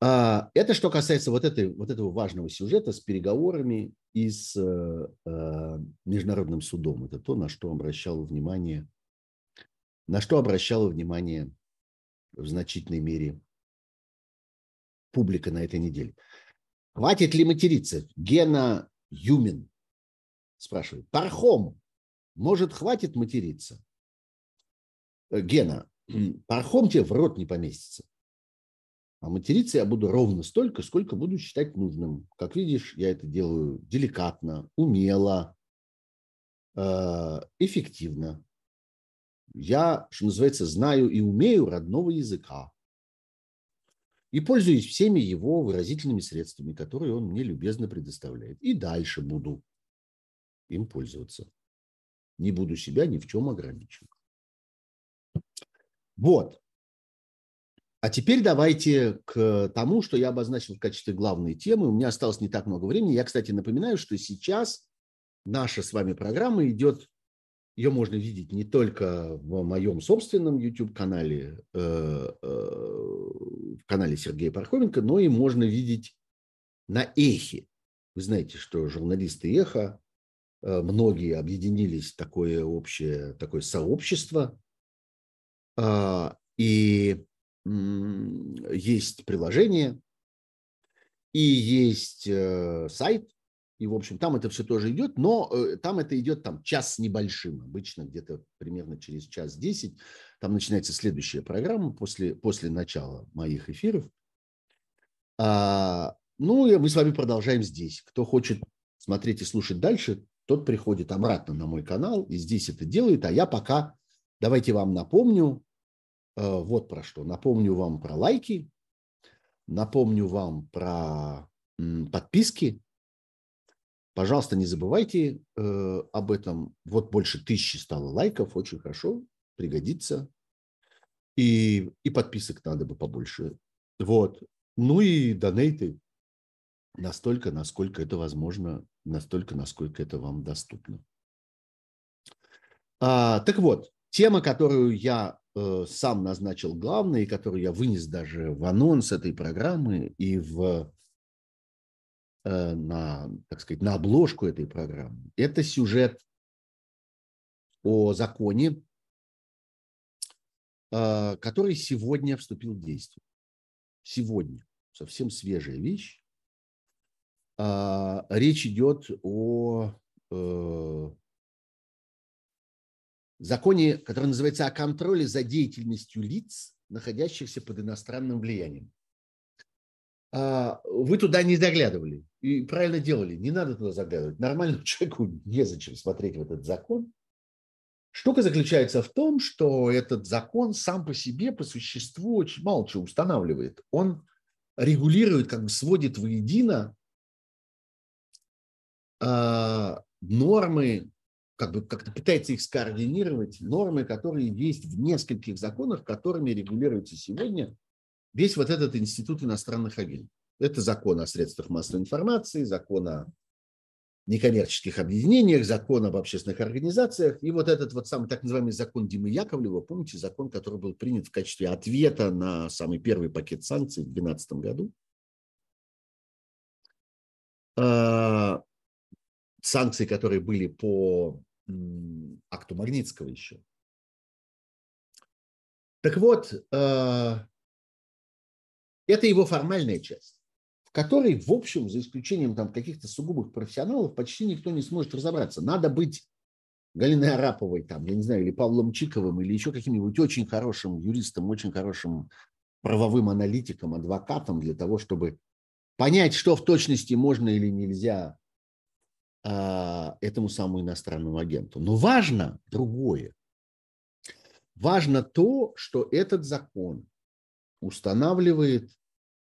А, это что касается вот, этой, вот этого важного сюжета с переговорами и с э, э, Международным судом. Это то, на что обращало внимание, на что обращало внимание в значительной мере публика на этой неделе. Хватит ли материться? Гена Юмин спрашивает. Пархом, может, хватит материться? Э, Гена, пархом тебе в рот не поместится. А материться я буду ровно столько, сколько буду считать нужным. Как видишь, я это делаю деликатно, умело, э, эффективно. Я, что называется, знаю и умею родного языка и пользуюсь всеми его выразительными средствами, которые он мне любезно предоставляет. И дальше буду им пользоваться. Не буду себя ни в чем ограничивать. Вот. А теперь давайте к тому, что я обозначил в качестве главной темы. У меня осталось не так много времени. Я, кстати, напоминаю, что сейчас наша с вами программа идет ее можно видеть не только в моем собственном YouTube-канале, э, э, в канале Сергея Пархоменко, но и можно видеть на Эхе. Вы знаете, что журналисты Эха, э, многие объединились в такое общее, такое сообщество, а, и есть приложение, и есть сайт, и, в общем, там это все тоже идет, но э, там это идет там час с небольшим, обычно где-то примерно через час десять. Там начинается следующая программа после, после начала моих эфиров. А, ну, и мы с вами продолжаем здесь. Кто хочет смотреть и слушать дальше, тот приходит обратно на мой канал и здесь это делает. А я пока, давайте вам напомню, э, вот про что. Напомню вам про лайки, напомню вам про подписки, Пожалуйста, не забывайте э, об этом. Вот больше тысячи стало лайков, очень хорошо, пригодится. И, и подписок надо бы побольше. Вот. Ну и донейты настолько, насколько это возможно, настолько, насколько это вам доступно. А, так вот, тема, которую я э, сам назначил главной, и которую я вынес даже в анонс этой программы и в на, так сказать, на обложку этой программы. Это сюжет о законе, э, который сегодня вступил в действие. Сегодня. Совсем свежая вещь. А, речь идет о э, законе, который называется «О контроле за деятельностью лиц, находящихся под иностранным влиянием». А, вы туда не заглядывали. И правильно делали. Не надо туда заглядывать. Нормальному человеку незачем смотреть в этот закон. Штука заключается в том, что этот закон сам по себе, по существу, очень мало чего устанавливает. Он регулирует, как бы сводит воедино э, нормы, как бы как-то пытается их скоординировать, нормы, которые есть в нескольких законах, которыми регулируется сегодня весь вот этот институт иностранных агентов. Это закон о средствах массовой информации, закон о некоммерческих объединениях, закон об общественных организациях. И вот этот вот самый так называемый закон Димы Яковлева, помните, закон, который был принят в качестве ответа на самый первый пакет санкций в 2012 году. А, санкции, которые были по акту Магнитского еще. Так вот, э, это его формальная часть, в которой, в общем, за исключением там каких-то сугубых профессионалов, почти никто не сможет разобраться. Надо быть Галиной Араповой, там, я не знаю, или Павлом Чиковым, или еще каким-нибудь очень хорошим юристом, очень хорошим правовым аналитиком, адвокатом для того, чтобы понять, что в точности можно или нельзя а, этому самому иностранному агенту. Но важно другое. Важно то, что этот закон устанавливает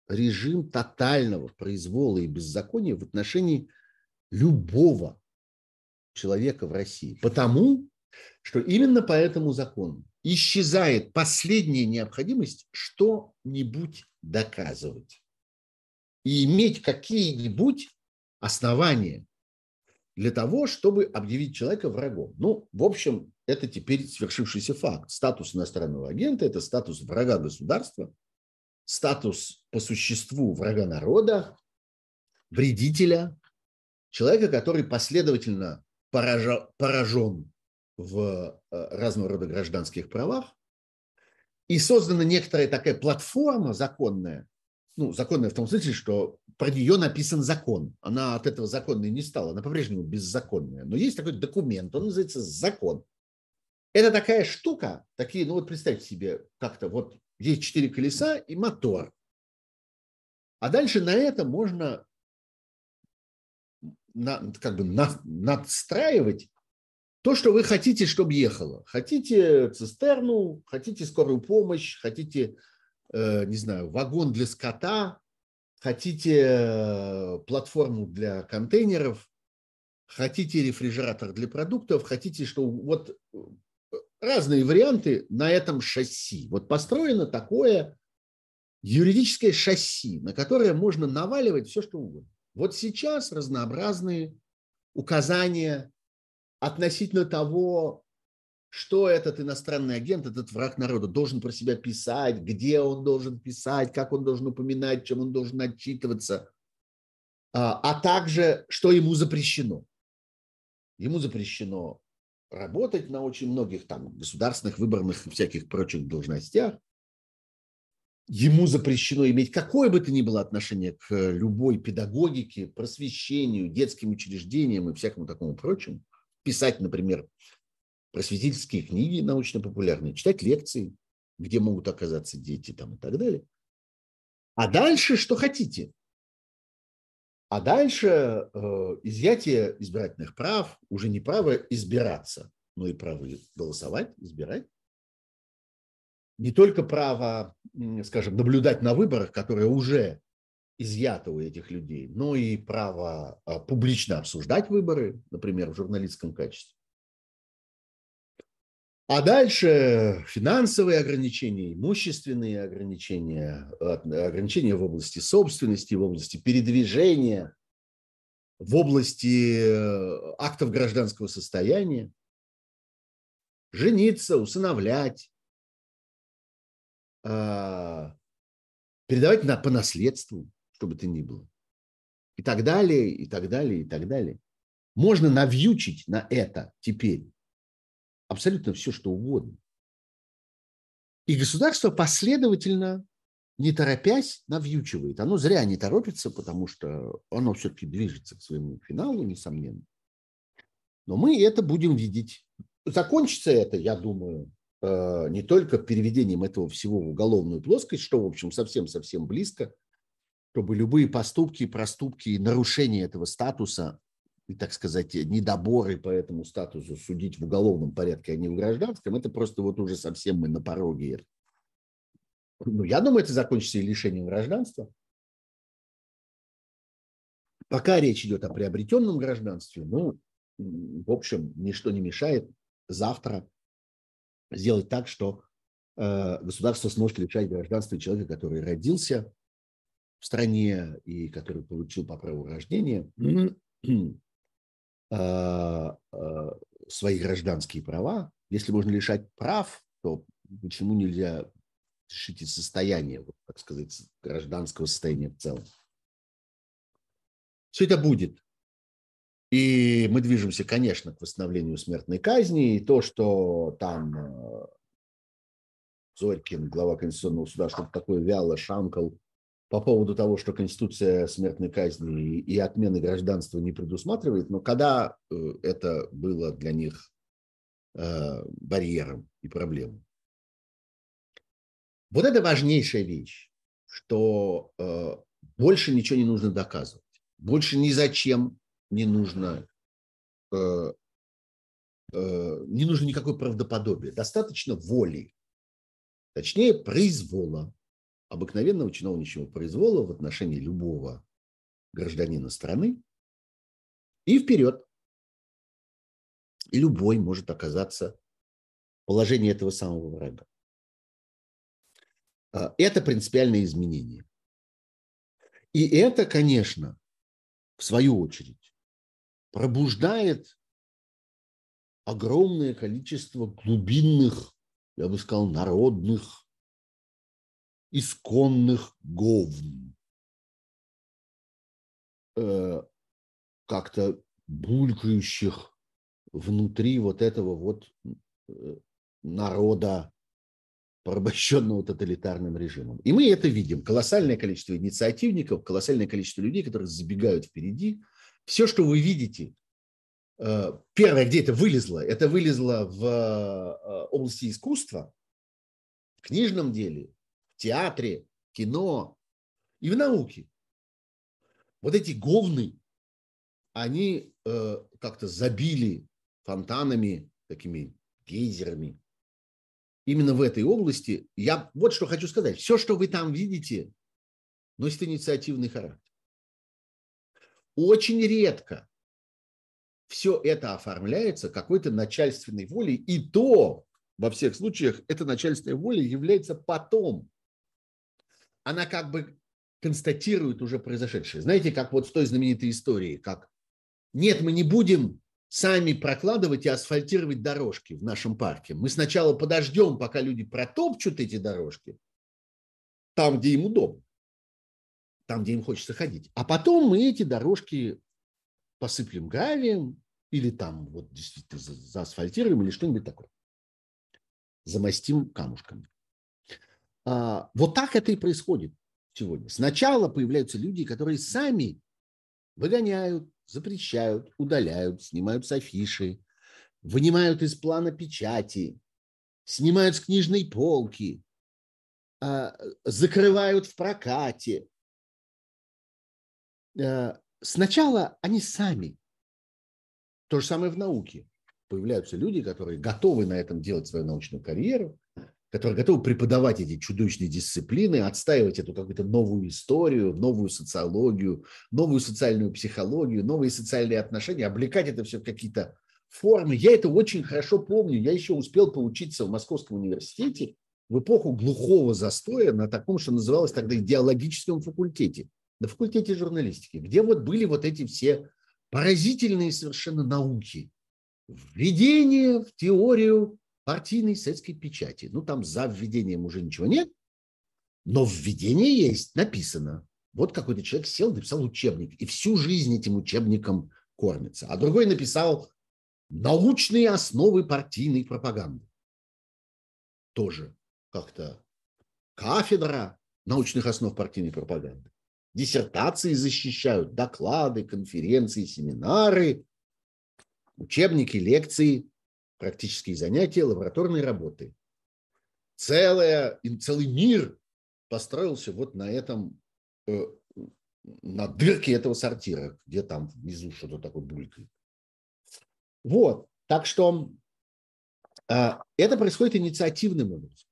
режим тотального произвола и беззакония в отношении любого человека в России. Потому что именно по этому закону исчезает последняя необходимость что-нибудь доказывать и иметь какие-нибудь основания для того, чтобы объявить человека врагом. Ну, в общем, это теперь свершившийся факт. Статус иностранного агента – это статус врага государства, статус по существу врага народа, вредителя, человека, который последовательно поражен в э, разного рода гражданских правах, и создана некоторая такая платформа законная, ну, законная в том смысле, что про нее написан закон. Она от этого законной не стала, она по-прежнему беззаконная. Но есть такой документ, он называется закон. Это такая штука, такие, ну вот представьте себе, как-то вот есть четыре колеса и мотор. А дальше на это можно на, как бы на, надстраивать то, что вы хотите, чтобы ехало. Хотите цистерну, хотите скорую помощь, хотите не знаю, вагон для скота, хотите э, платформу для контейнеров, хотите рефрижератор для продуктов, хотите, что вот э, разные варианты на этом шасси. Вот построено такое юридическое шасси, на которое можно наваливать все, что угодно. Вот сейчас разнообразные указания относительно того, что этот иностранный агент, этот враг народа должен про себя писать, где он должен писать, как он должен упоминать, чем он должен отчитываться, а, а также, что ему запрещено. Ему запрещено работать на очень многих там государственных, выборных и всяких прочих должностях. Ему запрещено иметь какое бы то ни было отношение к любой педагогике, просвещению, детским учреждениям и всякому такому прочему. Писать, например, просветительские книги научно-популярные, читать лекции, где могут оказаться дети там и так далее. А дальше что хотите? А дальше э, изъятие избирательных прав, уже не право избираться, но и право голосовать, избирать. Не только право, скажем, наблюдать на выборах, которые уже изъято у этих людей, но и право э, публично обсуждать выборы, например, в журналистском качестве. А дальше финансовые ограничения, имущественные ограничения, ограничения в области собственности, в области передвижения, в области э, актов гражданского состояния, жениться, усыновлять, а, передавать на, по наследству, чтобы бы то ни было. И так далее, и так далее, и так далее. Можно навьючить на это теперь абсолютно все, что угодно. И государство последовательно, не торопясь, навьючивает. Оно зря не торопится, потому что оно все-таки движется к своему финалу, несомненно. Но мы это будем видеть. Закончится это, я думаю, э, не только переведением этого всего в уголовную плоскость, что, в общем, совсем-совсем близко, чтобы любые поступки, проступки и нарушения этого статуса так сказать, недоборы по этому статусу судить в уголовном порядке, а не в гражданском, это просто вот уже совсем мы на пороге. Ну, я думаю, это закончится и лишением гражданства. Пока речь идет о приобретенном гражданстве, ну, в общем, ничто не мешает завтра сделать так, что э, государство сможет лишать гражданства человека, который родился в стране и который получил по праву рождения, э, свои гражданские права. Если можно лишать прав, то почему нельзя лишить и состояния, вот, так сказать, гражданского состояния в целом? Все это будет. И мы движемся, конечно, к восстановлению смертной казни. И то, что там э, Зорькин, глава Конституционного суда, что-то такое вяло шамкал по поводу того, что Конституция смертной казни и отмены гражданства не предусматривает, но когда э, это было для них э, барьером и проблемой. Вот это важнейшая вещь, что э, больше ничего не нужно доказывать, больше ни зачем не нужно не нужно никакой правдоподобия, достаточно воли, точнее произвола обыкновенного чиновничьего произвола в отношении любого гражданина страны и вперед. Любой может оказаться в положении этого самого врага. А, это принципиальное изменение. И это, конечно, в свою очередь, пробуждает огромное количество глубинных, я бы сказал, народных исконных говн. Э, как-то булькающих внутри вот этого вот э, народа, порабощенного тоталитарным режимом. И мы это видим. Колоссальное количество инициативников, колоссальное количество людей, которые забегают впереди. Все, что вы видите, э, первое, где это вылезло, это вылезло в области искусства, в книжном деле, театре, кино и в науке. Вот эти говны, они э, как-то забили фонтанами, такими гейзерами. Именно в этой области я вот что хочу сказать. Все, что вы там видите, носит инициативный характер. Очень редко все это оформляется какой-то начальственной волей, и то во всех случаях эта начальственная воля является потом она как бы констатирует уже произошедшее. Знаете, как вот в той знаменитой истории, как нет, мы не будем сами прокладывать и асфальтировать дорожки в нашем парке. Мы сначала подождем, пока люди протопчут эти дорожки, там, где им удобно, там, где им хочется ходить. А потом мы эти дорожки посыплем гравием или там вот действительно заасфальтируем или что-нибудь такое. Замостим камушками. А, вот так это и происходит сегодня. Сначала появляются люди, которые сами выгоняют, запрещают, удаляют, снимают с афиши, вынимают из плана печати, снимают с книжной полки, а, закрывают в прокате. А, сначала они сами. То же самое в науке. Появляются люди, которые готовы на этом делать свою научную карьеру, которые готовы преподавать эти чудовищные дисциплины, отстаивать эту какую-то новую историю, новую социологию, новую социальную психологию, новые социальные отношения, облекать это все в какие-то формы. Я это очень хорошо помню. Я еще успел поучиться в Московском университете в эпоху глухого застоя на таком, что называлось тогда идеологическом факультете, на факультете журналистики, где вот были вот эти все поразительные совершенно науки. Введение в теорию партийной советской печати. Ну, там за введением уже ничего нет, но введение есть, написано. Вот какой-то человек сел, написал учебник, и всю жизнь этим учебником кормится. А другой написал научные основы партийной пропаганды. Тоже как-то кафедра научных основ партийной пропаганды. Диссертации защищают, доклады, конференции, семинары, учебники, лекции практические занятия, лабораторные работы. Целая, целый мир построился вот на этом, э, на дырке этого сортира, где там внизу что-то такое булькает. Вот, так что э, это происходит инициативным образом.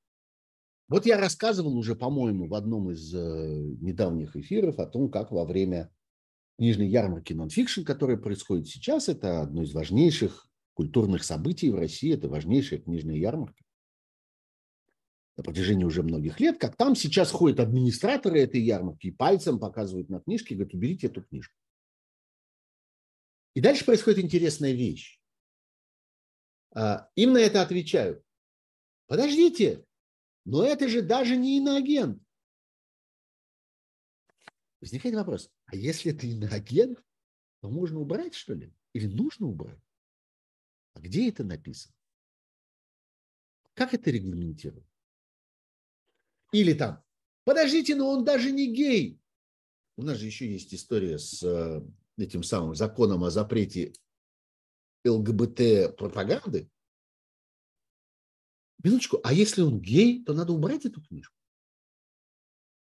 Вот я рассказывал уже, по-моему, в одном из э, недавних эфиров о том, как во время книжной ярмарки нонфикшн, которая происходит сейчас, это одно из важнейших культурных событий в России. Это важнейшая книжная ярмарка на протяжении уже многих лет, как там сейчас ходят администраторы этой ярмарки и пальцем показывают на книжке, говорят, уберите эту книжку. И дальше происходит интересная вещь. А, им на это отвечают. Подождите, но это же даже не иноагент. Возникает вопрос, а если это иноагент, то можно убрать, что ли? Или нужно убрать? А где это написано? Как это регламентировано? Или там, подождите, но он даже не гей. У нас же еще есть история с э, этим самым законом о запрете ЛГБТ-пропаганды. Минуточку, а если он гей, то надо убрать эту книжку.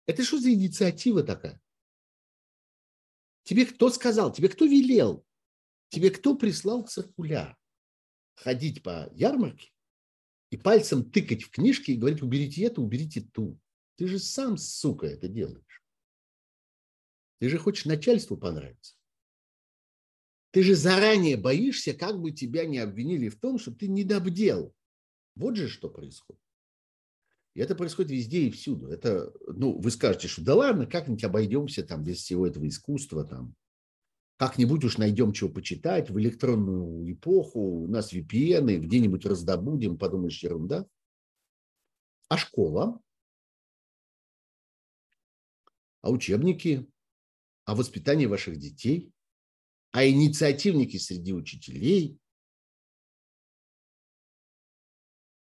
Это что за инициатива такая? Тебе кто сказал? Тебе кто велел? Тебе кто прислал циркуляр? Ходить по ярмарке и пальцем тыкать в книжки и говорить, уберите это, уберите ту. Ты же сам, сука, это делаешь. Ты же хочешь начальству понравиться. Ты же заранее боишься, как бы тебя не обвинили в том, что ты не добдел. Вот же что происходит. И это происходит везде и всюду. Это, ну, вы скажете, что да ладно, как-нибудь обойдемся там без всего этого искусства, там, как-нибудь уж найдем чего почитать в электронную эпоху, у нас VPN, где-нибудь раздобудем, подумаешь, ерунда. А школа? А учебники? А воспитание ваших детей? А инициативники среди учителей?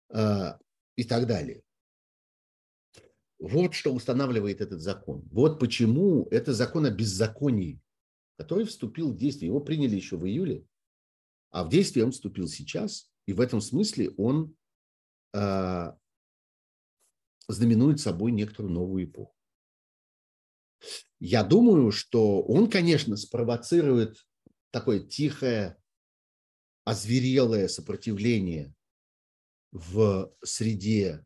А, и так далее. Вот что устанавливает этот закон. Вот почему это закон о беззаконии, который вступил в действие. Его приняли еще в июле, а в действие он вступил сейчас. И в этом смысле он э, знаменует собой некоторую новую эпоху. Я думаю, что он, конечно, спровоцирует такое тихое, озверелое сопротивление в среде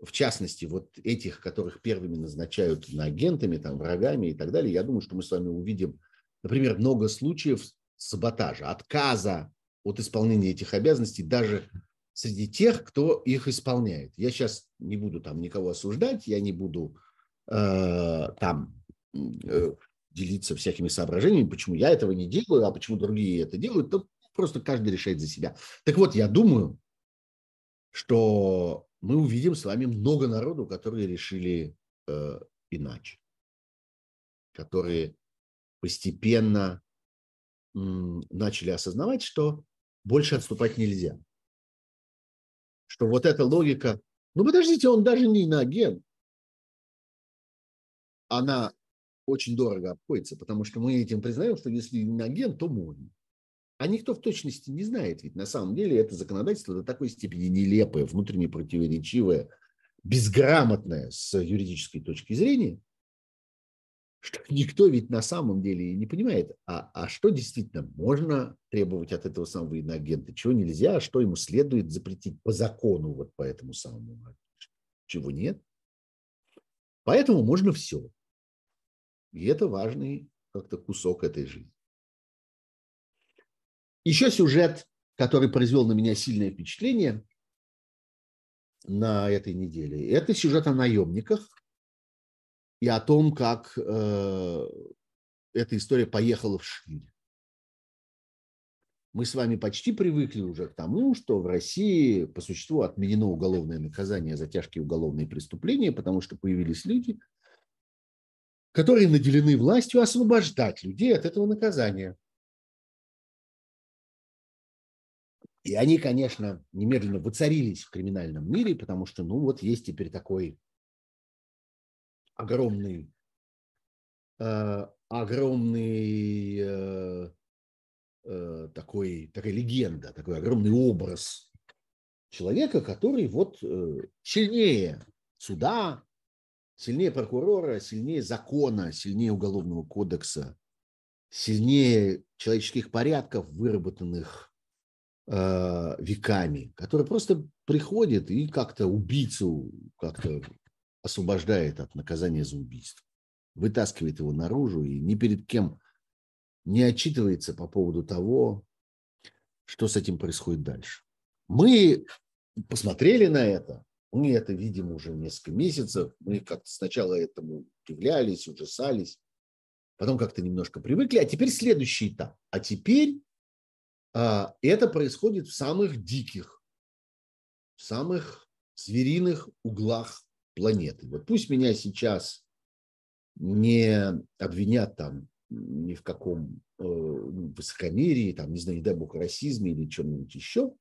в частности, вот этих, которых первыми назначают на агентами, там, врагами и так далее, я думаю, что мы с вами увидим, например, много случаев саботажа, отказа от исполнения этих обязанностей даже среди тех, кто их исполняет. Я сейчас не буду там никого осуждать, я не буду э, там э, делиться всякими соображениями, почему я этого не делаю, а почему другие это делают, то просто каждый решает за себя. Так вот, я думаю, что мы увидим с вами много народу, которые решили э, иначе, которые постепенно начали осознавать, что больше отступать нельзя. Что вот эта логика, ну подождите, он даже не иноагент, она очень дорого обходится, потому что мы этим признаем, что если иноагент, то можно. А никто в точности не знает, ведь на самом деле это законодательство до такой степени нелепое, внутренне противоречивое, безграмотное с юридической точки зрения, что никто ведь на самом деле не понимает, а, а что действительно можно требовать от этого самого иноагента, чего нельзя, а что ему следует запретить по закону, вот по этому самому, чего нет. Поэтому можно все. И это важный как-то кусок этой жизни. Еще сюжет, который произвел на меня сильное впечатление на этой неделе, это сюжет о наемниках и о том, как э, эта история поехала вширь. Мы с вами почти привыкли уже к тому, что в России по существу отменено уголовное наказание за тяжкие уголовные преступления, потому что появились люди, которые наделены властью освобождать людей от этого наказания. И они, конечно, немедленно воцарились в криминальном мире, потому что, ну, вот есть теперь такой огромный, э, огромный э, э, такой, такая легенда, такой огромный образ человека, который вот сильнее суда, сильнее прокурора, сильнее закона, сильнее уголовного кодекса, сильнее человеческих порядков, выработанных веками, который просто приходит и как-то убийцу как-то освобождает от наказания за убийство, вытаскивает его наружу и ни перед кем не отчитывается по поводу того, что с этим происходит дальше. Мы посмотрели на это, мы это видим уже несколько месяцев, мы как-то сначала этому удивлялись, ужасались, потом как-то немножко привыкли, а теперь следующий этап. А теперь а, это происходит в самых диких, в самых звериных углах планеты. Вот пусть меня сейчас не обвинят там ни в каком э, высокомерии, там, не знаю, не дай бог, расизме или чем-нибудь еще,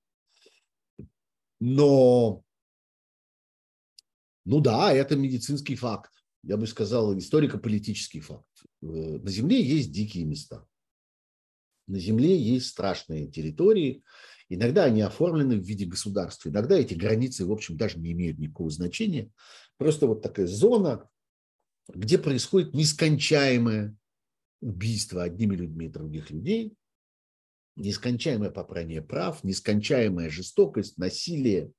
но Ну да, это медицинский факт. Я бы сказал, историко-политический факт. Э, на Земле есть дикие места. На Земле есть страшные территории. Иногда они оформлены в виде государства. Иногда эти границы, в общем, даже не имеют никакого значения. Просто вот такая зона, где происходит нескончаемое убийство одними людьми других людей, нескончаемое попрание прав, нескончаемая жестокость, насилие.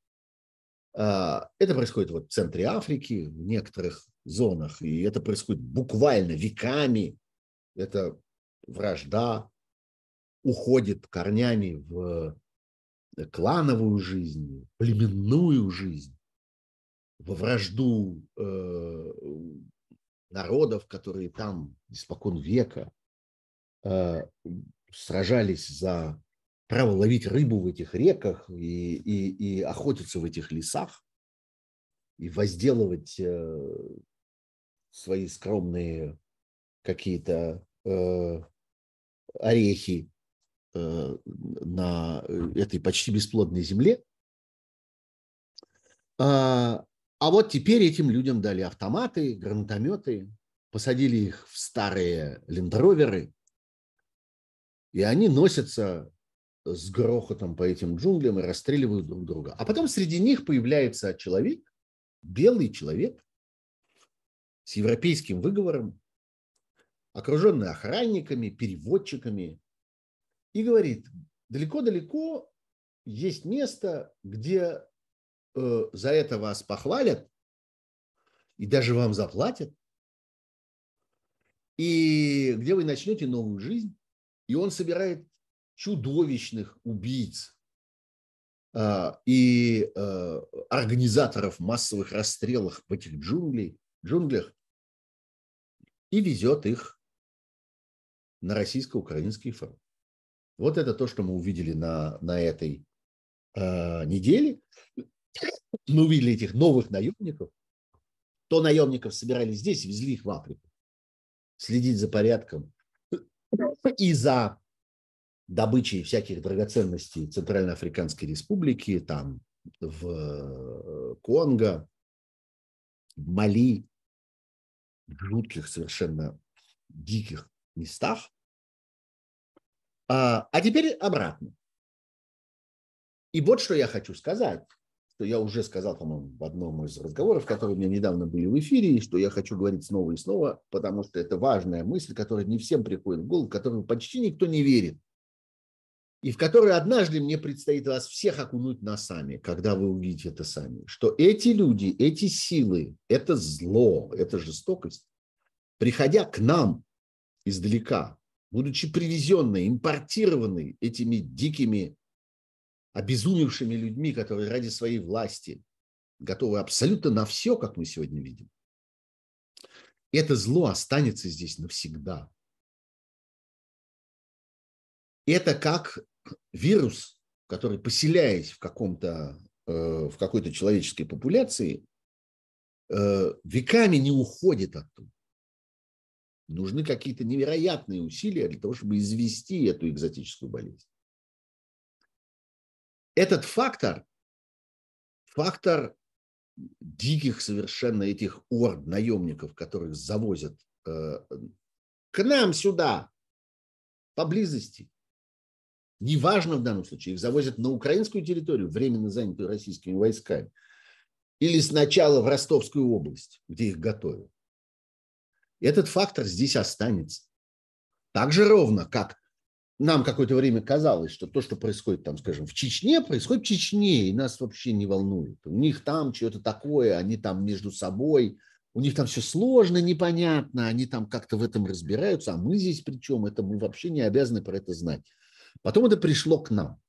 А, это происходит вот в центре Африки, в некоторых зонах, и это происходит буквально веками. Это вражда уходит корнями в клановую жизнь, племенную жизнь, во вражду э, народов, которые там испокон века э, сражались за право ловить рыбу в этих реках и, и, и охотиться в этих лесах, и возделывать э, свои скромные какие-то э, орехи. э, на этой почти бесплодной земле. А, а вот теперь этим людям дали автоматы, гранатометы, посадили их в старые лендроверы, и они носятся с грохотом по этим джунглям и расстреливают друг друга. А потом среди них появляется человек, белый человек, с европейским выговором, окруженный охранниками, переводчиками, и говорит, далеко-далеко есть место, где э, за это вас похвалят и даже вам заплатят, и где вы начнете новую жизнь. И он собирает чудовищных убийц э, и э, организаторов массовых расстрелов в этих джунглей, джунглях и везет их на российско-украинский фронт. Вот это то, что мы увидели на, на этой э, неделе. Мы увидели этих новых наемников. То наемников собирали здесь, везли их в Африку. Следить за порядком и за добычей всяких драгоценностей Центральноафриканской Республики, там в э, Конго, в Мали, в жутких, совершенно диких местах. А, а теперь обратно. И вот что я хочу сказать, что я уже сказал, по-моему, в одном из разговоров, которые у меня недавно были в эфире, и что я хочу говорить снова и снова, потому что это важная мысль, которая не всем приходит в голову, в которую почти никто не верит, и в которой однажды мне предстоит вас всех окунуть носами, когда вы увидите это сами, что эти люди, эти силы, это зло, это жестокость, приходя к нам издалека, будучи привезенной, импортированной этими дикими, обезумевшими людьми, которые ради своей власти готовы абсолютно на все, как мы сегодня видим, это зло останется здесь навсегда. Это как вирус, который, поселяясь в, каком-то, э, в какой-то человеческой популяции, э, веками не уходит оттуда. Нужны какие-то невероятные усилия для того, чтобы извести эту экзотическую болезнь. Этот фактор, фактор диких совершенно этих орд наемников, которых завозят э, к нам сюда, поблизости. Неважно в данном случае, их завозят на украинскую территорию, временно занятую российскими войсками, или сначала в Ростовскую область, где их готовят. Этот фактор здесь останется. Так же ровно, как нам какое-то время казалось, что то, что происходит там, скажем, в Чечне, происходит в Чечне, и нас вообще не волнует. У них там что-то такое, они там между собой, у них там все сложно, непонятно, они там как-то в этом разбираются, а мы здесь при чем? Это мы вообще не обязаны про это знать. Потом это пришло к нам.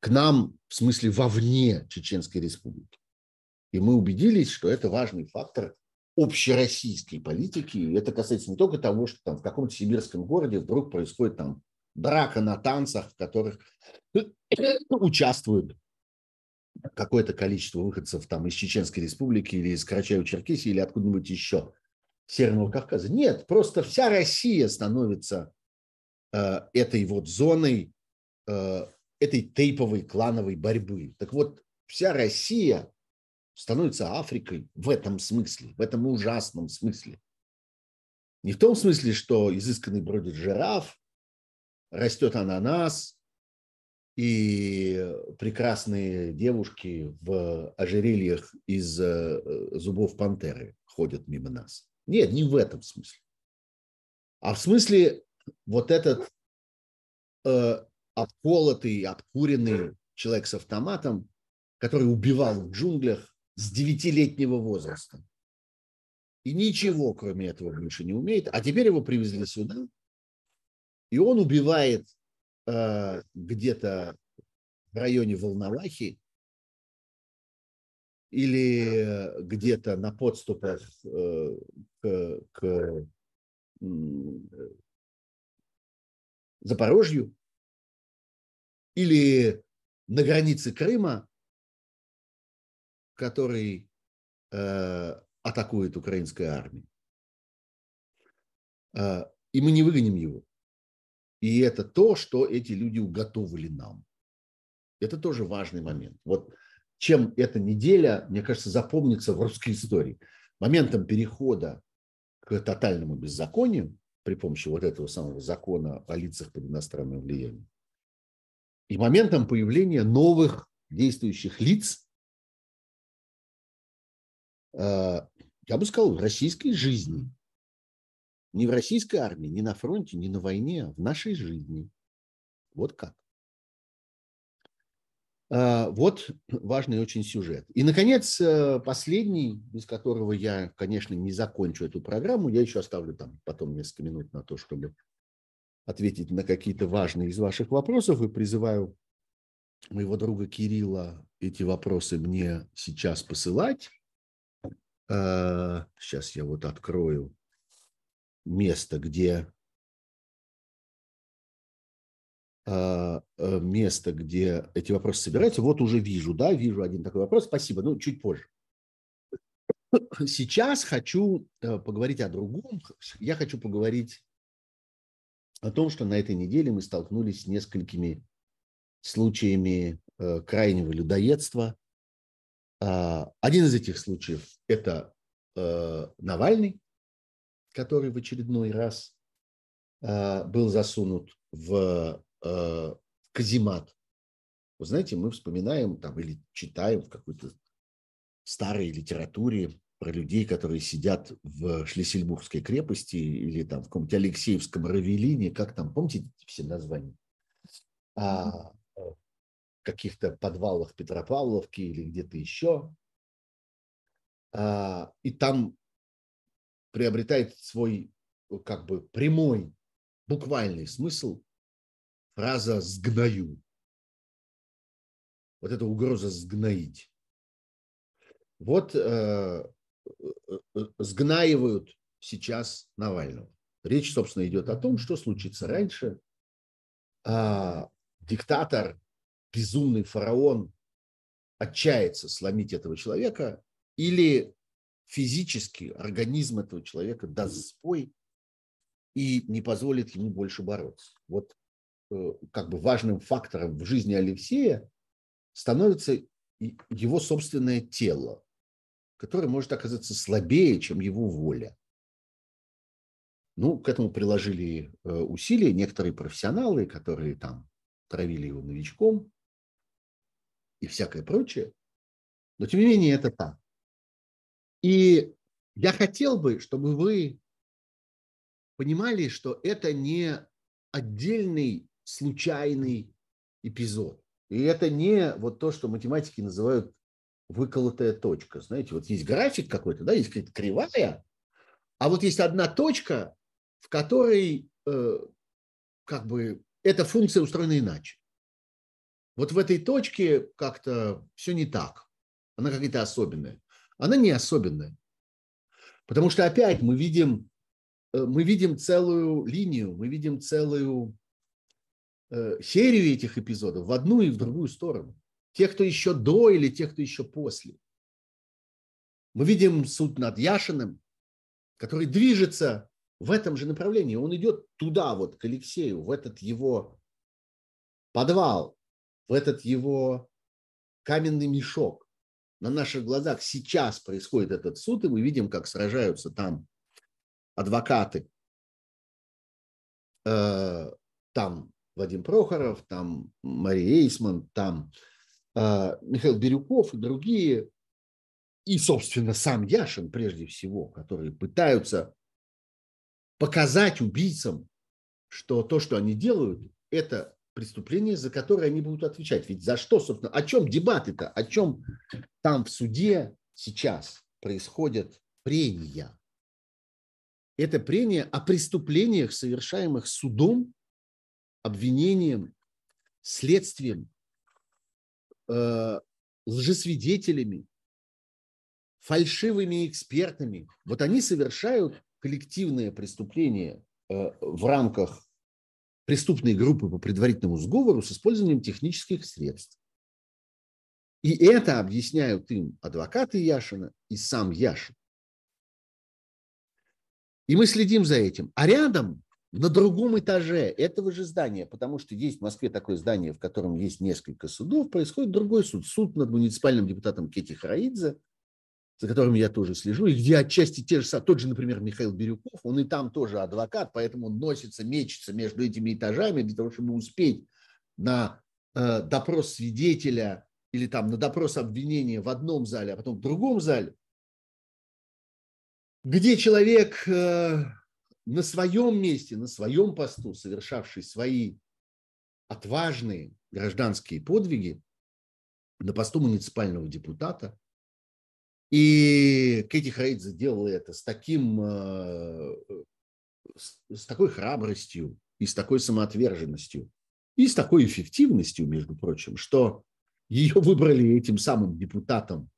К нам, в смысле, вовне Чеченской Республики. И мы убедились, что это важный фактор общероссийской политики. И это касается не только того, что там в каком-то сибирском городе вдруг происходит там драка на танцах, в которых участвуют какое-то количество выходцев там из Чеченской Республики или из Карачаево-Черкесии или откуда-нибудь еще, Северного Кавказа. Нет, просто вся Россия становится э, этой вот зоной, э, этой тейповой клановой борьбы. Так вот, вся Россия становится Африкой в этом смысле, в этом ужасном смысле. Не в том смысле, что изысканный бродит жираф, растет ананас, и прекрасные девушки в ожерельях из э, зубов пантеры ходят мимо нас. Нет, не в этом смысле. А в смысле вот этот э, обколотый, обкуренный человек с автоматом, который убивал в джунглях с девятилетнего возраста. И ничего, кроме этого, больше не умеет. А теперь его привезли сюда, и он убивает э, где-то в районе Волновахи или где-то на подступах э, к, к э, Запорожью или на границе Крыма, который э, атакует украинская армия. Э, и мы не выгоним его. И это то, что эти люди уготовили нам. Это тоже важный момент. Вот чем эта неделя, мне кажется, запомнится в русской истории. Моментом перехода к тотальному беззаконию при помощи вот этого самого закона о лицах под иностранным влиянием и моментом появления новых действующих лиц, я бы сказал, в российской жизни. Не в российской армии, не на фронте, не на войне, а в нашей жизни. Вот как. Э, вот важный очень сюжет. И, наконец, э, последний, без которого я, конечно, не закончу эту программу, я еще оставлю там потом несколько минут на то, чтобы ответить на какие-то важные из ваших вопросов и призываю моего друга Кирилла эти вопросы мне сейчас посылать. Сейчас я вот открою место, где а, э, место, где эти вопросы собираются. Вот уже вижу, да, вижу один такой вопрос. Спасибо, ну, чуть позже. Сейчас хочу э, поговорить о другом. Я хочу поговорить о том, что на этой неделе мы столкнулись с несколькими случаями э, крайнего людоедства. А, один из этих случаев – это э, Навальный, который в очередной раз э, был засунут в каземат. Вы знаете, мы вспоминаем там или читаем в какой-то старой литературе про людей, которые сидят в Шлиссельбургской крепости или там в каком-нибудь Алексеевском Равелине, как там, помните все названия? А, каких-то подвалах Петропавловки или где-то еще. А, и там приобретает свой как бы прямой, буквальный смысл фраза «сгною». Вот эта угроза «сгноить». Вот э, Э, сгнаивают сейчас Навального. Речь, собственно, идет о том, что случится раньше. А, диктатор, безумный фараон отчается сломить этого человека или физически организм этого человека даст сбой и не позволит ему больше бороться. Вот э, как бы важным фактором в жизни Алексея становится его собственное тело, который может оказаться слабее, чем его воля. Ну, к этому приложили э, усилия некоторые профессионалы, которые там травили его новичком и всякое прочее. Но, тем не менее, это так. И я хотел бы, чтобы вы понимали, что это не отдельный случайный эпизод. И это не вот то, что математики называют выколотая точка. Знаете, вот есть график какой-то, да, есть какая-то кривая, а вот есть одна точка, в которой э, как бы эта функция устроена иначе. Вот в этой точке как-то все не так. Она какая-то особенная. Она не особенная. Потому что опять мы видим, э, мы видим целую линию, мы видим целую э, серию этих эпизодов в одну и в другую сторону. Тех, кто еще до или тех, кто еще после. Мы видим суд над Яшиным, который движется в этом же направлении. Он идет туда, вот к Алексею, в этот его подвал, в этот его каменный мешок, на наших глазах сейчас происходит этот суд, и мы видим, как сражаются там адвокаты, э, там Вадим Прохоров, там Мария Эйсман, там э, Михаил Бирюков и другие, и, собственно, сам Яшин прежде всего, которые пытаются показать убийцам, что то, что они делают, это преступление, за которое они будут отвечать. Ведь за что, собственно, о чем дебаты-то, о чем там в суде сейчас происходят прения? Это прения о преступлениях, совершаемых судом, обвинением, следствием, э, лжесвидетелями, фальшивыми экспертами. Вот они совершают коллективное преступление э, в рамках преступной группы по предварительному сговору с использованием технических средств. И это объясняют им адвокаты Яшина и сам Яшин. И мы следим за этим. А рядом, на другом этаже этого же здания, потому что есть в Москве такое здание, в котором есть несколько судов, происходит другой суд. Суд над муниципальным депутатом Кети Хараидзе – за которым я тоже слежу, и где отчасти те же тот же, например, Михаил Бирюков, он и там тоже адвокат, поэтому он носится, мечется между этими этажами для того, чтобы успеть на э, допрос свидетеля или там на допрос обвинения в одном зале, а потом в другом зале, где человек э, на своем месте, на своем посту, совершавший свои отважные гражданские подвиги на посту муниципального депутата, и Кэти Хейдзе делала это с, таким, э, с такой храбростью и с такой самоотверженностью, и с такой эффективностью, между прочим, что ее выбрали этим самым депутатом,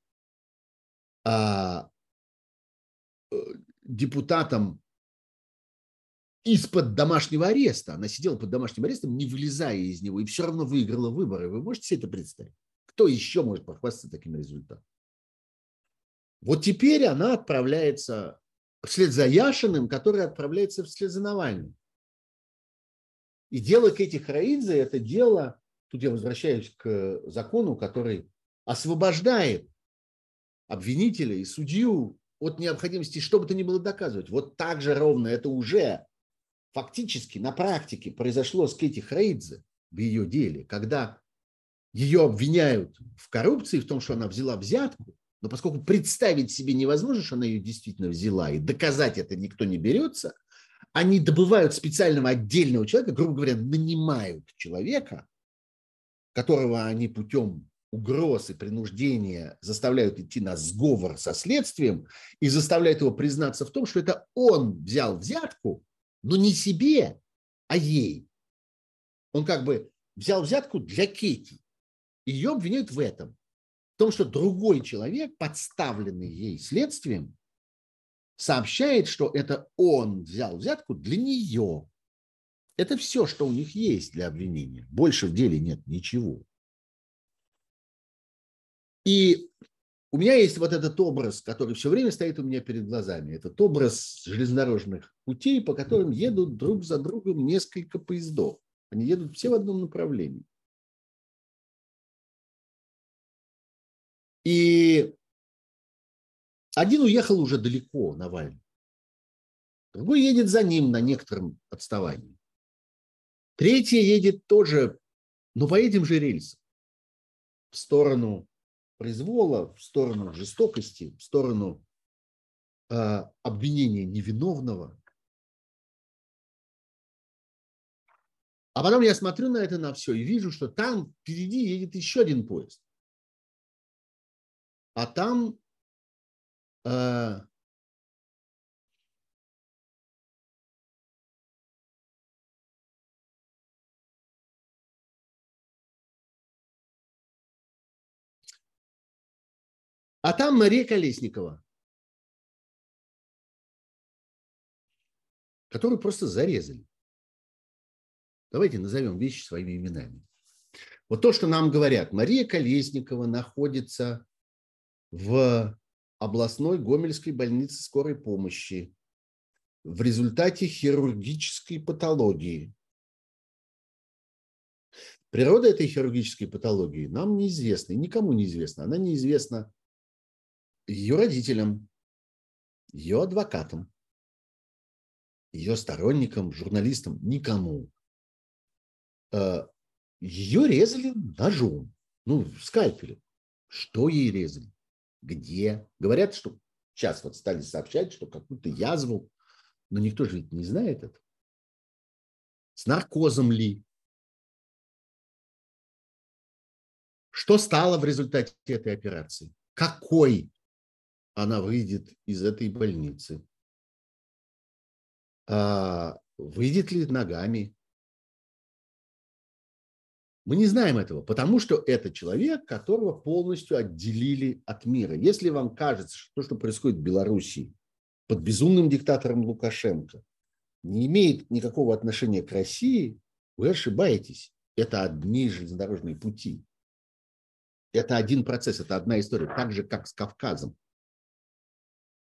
а, э, депутатом из-под домашнего ареста. Она сидела под домашним арестом, не вылезая из него, и все равно выиграла выборы. Вы можете себе это представить? Кто еще может похвастаться таким результатом? Вот теперь она отправляется вслед за Яшиным, который отправляется вслед за Навальным. И дело Кэти Хараидзе – это дело, тут я возвращаюсь к закону, который освобождает обвинителя и судью от необходимости что бы то ни было доказывать. Вот так же ровно это уже фактически на практике произошло с Кэти Хрейдзе в ее деле, когда ее обвиняют в коррупции, в том, что она взяла взятку, но поскольку представить себе невозможно, что она ее действительно взяла, и доказать это никто не берется, они добывают специального отдельного человека, грубо говоря, нанимают человека, которого они путем угроз и принуждения заставляют идти на сговор со следствием и заставляют его признаться в том, что это он взял взятку, но не себе, а ей. Он как бы взял взятку для Кети. Ее обвиняют в этом в том, что другой человек, подставленный ей следствием, сообщает, что это он взял взятку для нее. Это все, что у них есть для обвинения. Больше в деле нет ничего. И у меня есть вот этот образ, который все время стоит у меня перед глазами. Этот образ железнодорожных путей, по которым едут друг за другом несколько поездов. Они едут все в одном направлении. И один уехал уже далеко, Навальный. Другой едет за ним на некотором отставании. Третий едет тоже, но по этим же рельсам. В сторону произвола, в сторону жестокости, в сторону э, обвинения невиновного. А потом я смотрю на это на все и вижу, что там впереди едет еще один поезд а там э, А там Мария Колесникова, которую просто зарезали. Давайте назовем вещи своими именами. Вот то, что нам говорят, Мария Колесникова находится в областной Гомельской больнице скорой помощи в результате хирургической патологии. Природа этой хирургической патологии нам неизвестна, и никому неизвестна. Она неизвестна ее родителям, ее адвокатам, ее сторонникам, журналистам, никому. Э, ее резали ножом, ну, скальпелем. Что ей резали? Где? Говорят, что сейчас вот стали сообщать, что какую-то язву, но никто же ведь не знает это. С наркозом ли? Что стало в результате этой операции? Какой она выйдет из этой больницы? А, выйдет ли ногами? Мы не знаем этого, потому что это человек, которого полностью отделили от мира. Если вам кажется, что то, что происходит в Белоруссии под безумным диктатором Лукашенко, не имеет никакого отношения к России, вы ошибаетесь. Это одни железнодорожные пути. Это один процесс, это одна история. Так же, как с Кавказом.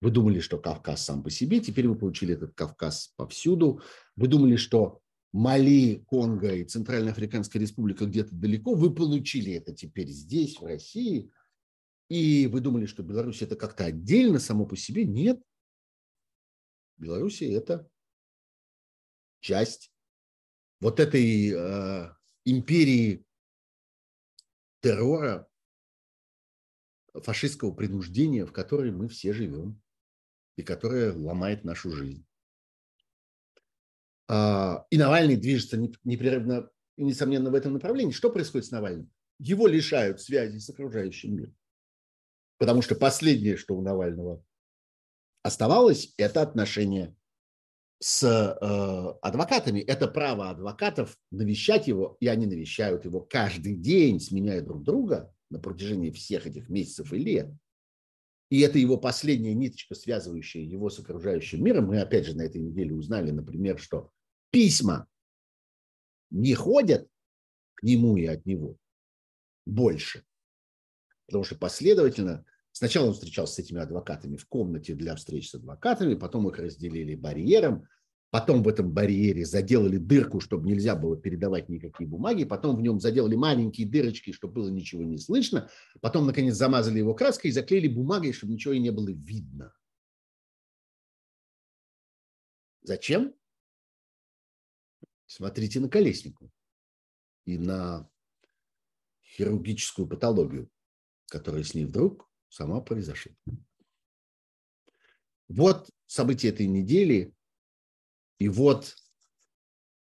Вы думали, что Кавказ сам по себе, теперь вы получили этот Кавказ повсюду. Вы думали, что Мали, Конго и Центральная Африканская Республика где-то далеко. Вы получили это теперь здесь, в России. И вы думали, что Беларусь это как-то отдельно, само по себе. Нет. Беларусь это часть вот этой э, империи террора, фашистского принуждения, в которой мы все живем и которая ломает нашу жизнь. А, и Навальный движется непрерывно несомненно, в этом направлении. Что происходит с Навальным? Его лишают связи с окружающим миром. Потому что последнее, что у Навального оставалось, это отношения с э, адвокатами. Это право адвокатов навещать его, и они навещают его каждый день, сменяя друг друга на протяжении всех этих месяцев и лет. И это его последняя ниточка, связывающая его с окружающим миром. Мы опять же на этой неделе узнали, например, что письма не ходят к нему и от него больше. Потому что последовательно Сначала он встречался с этими адвокатами в комнате для встреч с адвокатами, потом их разделили барьером, потом в этом барьере заделали дырку, чтобы нельзя было передавать никакие бумаги, потом в нем заделали маленькие дырочки, чтобы было ничего не слышно, потом, наконец, замазали его краской и заклеили бумагой, чтобы ничего и не было видно. Зачем? Смотрите на Колеснику и на хирургическую патологию, которая с ней вдруг сама произошла. Вот события этой недели, и вот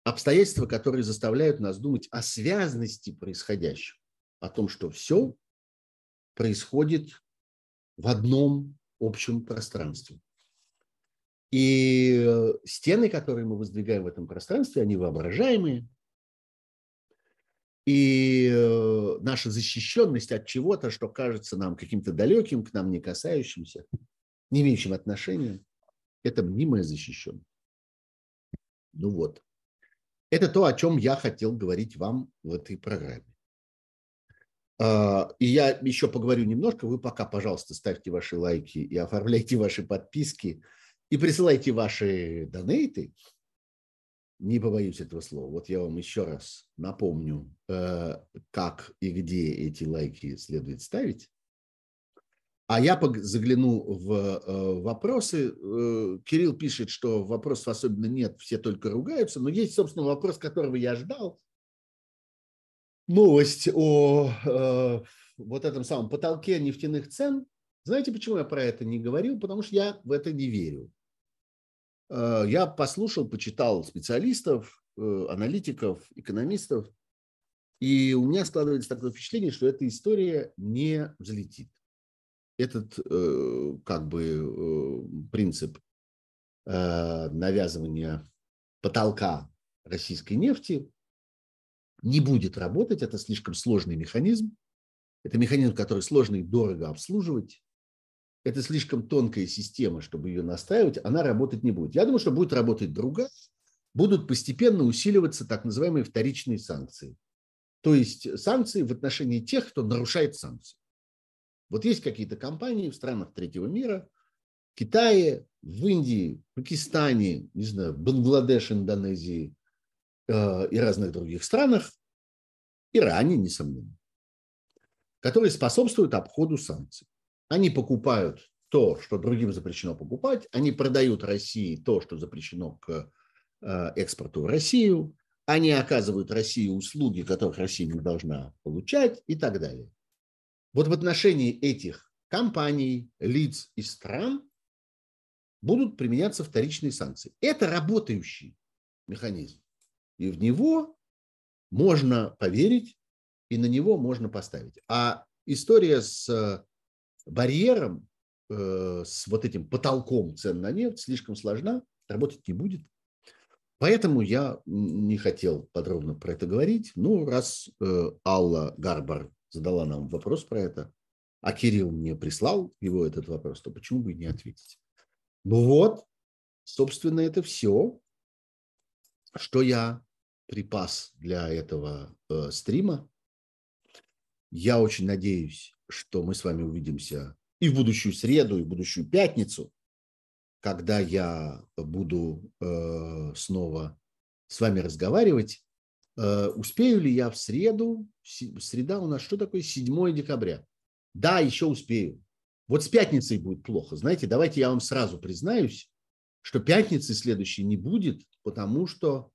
обстоятельства, которые заставляют нас думать о связности происходящего, о том, что все происходит в одном общем пространстве. И стены, которые мы воздвигаем в этом пространстве, они воображаемые, и э, наша защищенность от чего-то, что кажется нам каким-то далеким, к нам не касающимся, не имеющим отношения, это мнимая защищенность. Ну вот. Это то, о чем я хотел говорить вам в этой программе. А, и я еще поговорю немножко. Вы пока, пожалуйста, ставьте ваши лайки и оформляйте ваши подписки и присылайте ваши донейты не побоюсь этого слова. Вот я вам еще раз напомню, э, как и где эти лайки следует ставить. А я загляну в э, вопросы. Э, Кирилл пишет, что вопросов особенно нет, все только ругаются. Но есть, собственно, вопрос, которого я ждал. Новость о вот этом самом потолке нефтяных цен. Знаете, почему я про это не говорил? Потому что я в это не верю. Э, я послушал, почитал специалистов, э, аналитиков, экономистов, и у меня складывается такое впечатление, что эта история не взлетит. Этот э, как бы принцип навязывания потолка российской нефти не будет работать. Это слишком сложный механизм. Это механизм, который сложно и дорого обслуживать это слишком тонкая система, чтобы ее настраивать, она работать не будет. Я думаю, что будет работать другая. Будут постепенно усиливаться так называемые вторичные санкции. То есть санкции в отношении тех, кто нарушает санкции. Вот есть какие-то компании в странах третьего мира, в Китае, в Индии, Пакистане, не знаю, Бангладеш, Индонезии э, и разных других странах, Иране, несомненно, которые способствуют обходу санкций. Они покупают то, что другим запрещено покупать, они продают России то, что запрещено к э, экспорту в Россию, они оказывают России услуги, которых Россия не должна получать и так далее. Вот в отношении этих компаний, лиц и стран будут применяться вторичные санкции. Это работающий механизм. И в него можно поверить, и на него можно поставить. А история с барьером, э, с вот этим потолком цен на нефть слишком сложна, работать не будет. Поэтому я не хотел подробно про это говорить. Ну, раз э, Алла Гарбар задала нам вопрос про это, а Кирилл мне прислал его этот вопрос, то почему бы и не ответить? Ну вот, собственно, это все, что я припас для этого э, стрима. Я очень надеюсь, что мы с вами увидимся и в будущую среду, и в будущую пятницу когда я буду э, снова с вами разговаривать, э, успею ли я в среду? Среда у нас что такое? 7 декабря. Да, еще успею. Вот с пятницей будет плохо. Знаете, давайте я вам сразу признаюсь, что пятницы следующей не будет, потому что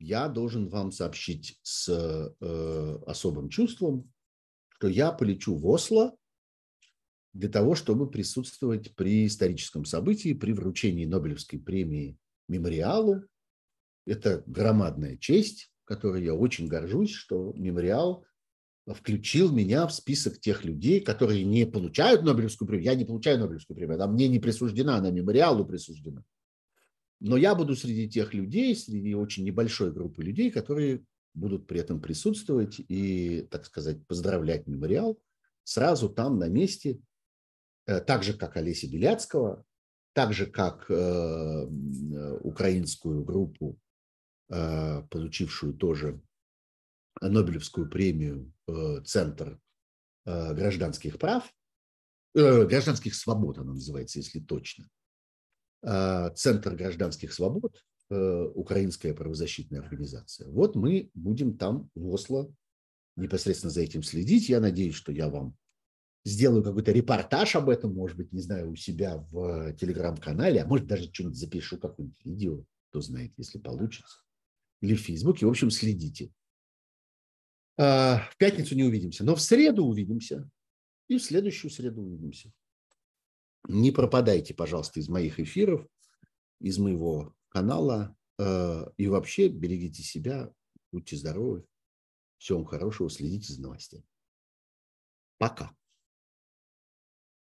я должен вам сообщить с э, особым чувством, что я полечу в Осло для того, чтобы присутствовать при историческом событии, при вручении Нобелевской премии мемориалу. Это громадная честь, которой я очень горжусь, что мемориал включил меня в список тех людей, которые не получают Нобелевскую премию. Я не получаю Нобелевскую премию, она мне не присуждена, она мемориалу присуждена. Но я буду среди тех людей, среди очень небольшой группы людей, которые будут при этом присутствовать и, так сказать, поздравлять мемориал сразу там на месте Э, так же, как Олеся Беляцкого, так же, как э, э, украинскую группу, получившую тоже Нобелевскую премию «Центр гражданских прав», гражданских свобод она называется, если точно. Центр гражданских свобод, украинская правозащитная организация. Вот мы будем там в Осло непосредственно за этим следить. Я надеюсь, что я вам сделаю какой-то репортаж об этом, может быть, не знаю, у себя в телеграм-канале, а может даже что-нибудь запишу, какое-нибудь видео, кто знает, если получится. Или в Фейсбуке. В общем, следите. А, в пятницу не увидимся, но в среду увидимся. И в следующую среду увидимся. Не пропадайте, пожалуйста, из моих эфиров, из моего канала. А, и вообще берегите себя, будьте здоровы. Всего вам хорошего, следите за новостями. Пока.